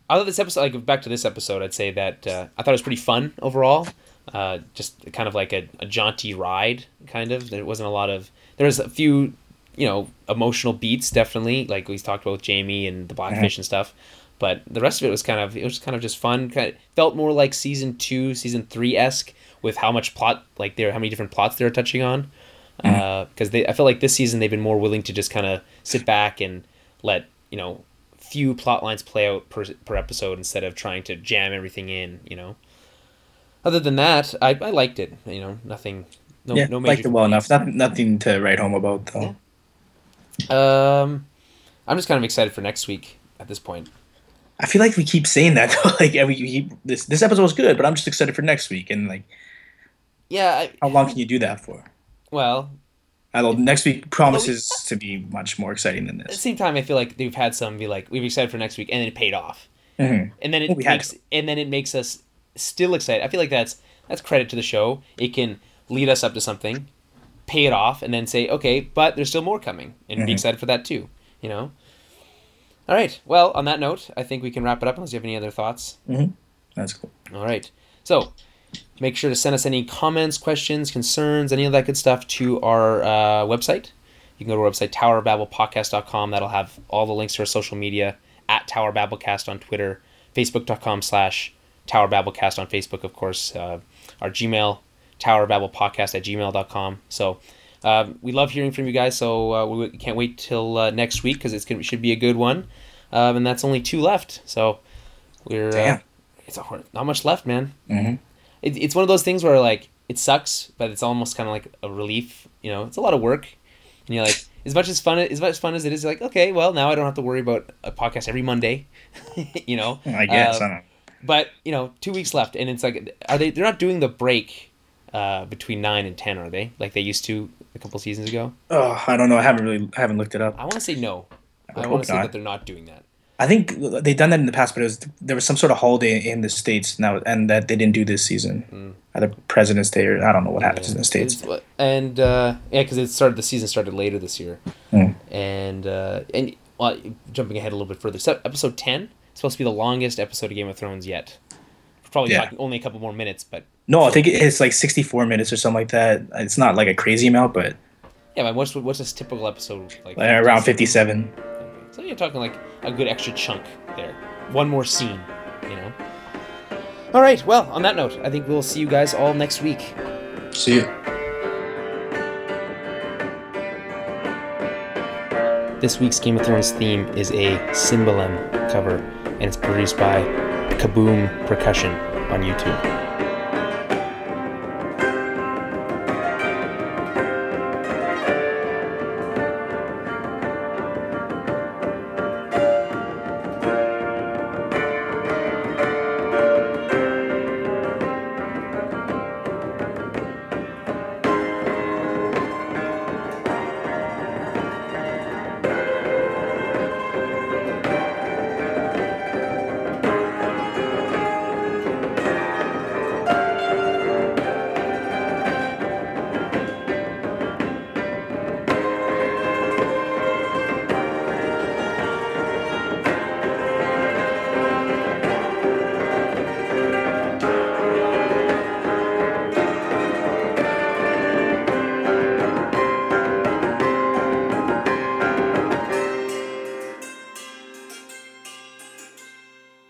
Speaker 1: other this episode, like back to this episode, I'd say that uh, I thought it was pretty fun overall. Uh, just kind of like a, a jaunty ride, kind of. There wasn't a lot of. There was a few you know emotional beats definitely like we talked about with Jaime and the Blackfish mm-hmm. and stuff. But the rest of it was kind of it was kind of just fun. Kind of felt more like season 2 season 3 esque with how much plot like there how many different plots they're touching on. Because mm-hmm. uh, they I feel like this season they've been more willing to just kind of sit back and let you know few plot lines play out per, per episode instead of trying to jam everything in you know? Other than that I, I liked it you know nothing no,
Speaker 2: yeah, no major liked it well enough. Nothing, nothing to write home about though. Yeah.
Speaker 1: Um, I'm just kind of excited for next week at this point.
Speaker 2: I feel like we keep saying that though. like we keep, this this episode was good, but I'm just excited for next week. And like,
Speaker 1: yeah, I,
Speaker 2: how long can you do that for?
Speaker 1: Well,
Speaker 2: Although next week promises we, to be much more exciting than this.
Speaker 1: At the same time, I feel like we've had some be like we've excited for next week, and then it paid off.
Speaker 2: Mhm.
Speaker 1: and then it
Speaker 2: We
Speaker 1: makes and then it makes us still excited. I feel like that's that's credit to the show. It can lead us up to something, pay it off, and then say, okay, but there's still more coming, and be excited for that too. You know. All right. Well, on that note, I think we can wrap it up unless you have any other thoughts.
Speaker 2: That's cool.
Speaker 1: All right. So make sure to send us any comments, questions, concerns, any of that good stuff to our uh, website. You can go to our website, towerbabblepodcast.com. That'll have all the links to our social media at Tower on Twitter, facebook.com slash Tower on Facebook, of course. Uh, our Gmail, towerbabblepodcast at gmail.com. So um, we love hearing from you guys. So uh, we can't wait till uh, next week because it should be a good one. Um, and that's only two left. So we're uh,
Speaker 2: Damn.
Speaker 1: it's a, hard- not much left, man.
Speaker 2: Mhm.
Speaker 1: It, it's one of those things where like it sucks, but it's almost kind of like a relief. You know, it's a lot of work, and you're like, as much as fun as much fun as it is, you're like, okay, well now I don't have to worry about a podcast every Monday. you know,
Speaker 2: I guess.
Speaker 1: Uh,
Speaker 2: I don't know.
Speaker 1: but you know, two weeks left, and it's like, are they? They're not doing the break uh, between nine and ten, are they? Like they used to a couple seasons ago.
Speaker 2: Oh, I don't know. I haven't really I haven't looked it up.
Speaker 1: I want to say no. I,
Speaker 2: would
Speaker 1: want to say that they're not doing that.
Speaker 2: I think they've done that in the past, but it was there was some sort of holiday in the states now, and that they didn't do this season. Either President's Day or I don't know what happens in the states.
Speaker 1: And uh, yeah, because it started the season started later this year,
Speaker 2: Hmm.
Speaker 1: and uh, and well, jumping ahead a little bit further, so episode ten is supposed to be the longest episode of Game of Thrones yet. We're probably
Speaker 2: Yeah.
Speaker 1: only a couple more minutes, but
Speaker 2: No, I think it's like 64 minutes or something like that. It's not like a crazy amount, but
Speaker 1: yeah, but what's what's this typical episode like?
Speaker 2: like around 57.
Speaker 1: So you're talking like a good extra chunk there. One more scene, you know. All right. Well, on that note, I think we'll see you guys all next week.
Speaker 2: See you.
Speaker 1: This week's Game of Thrones theme is a Cymbalem cover, and it's produced by Kaboom Percussion on YouTube.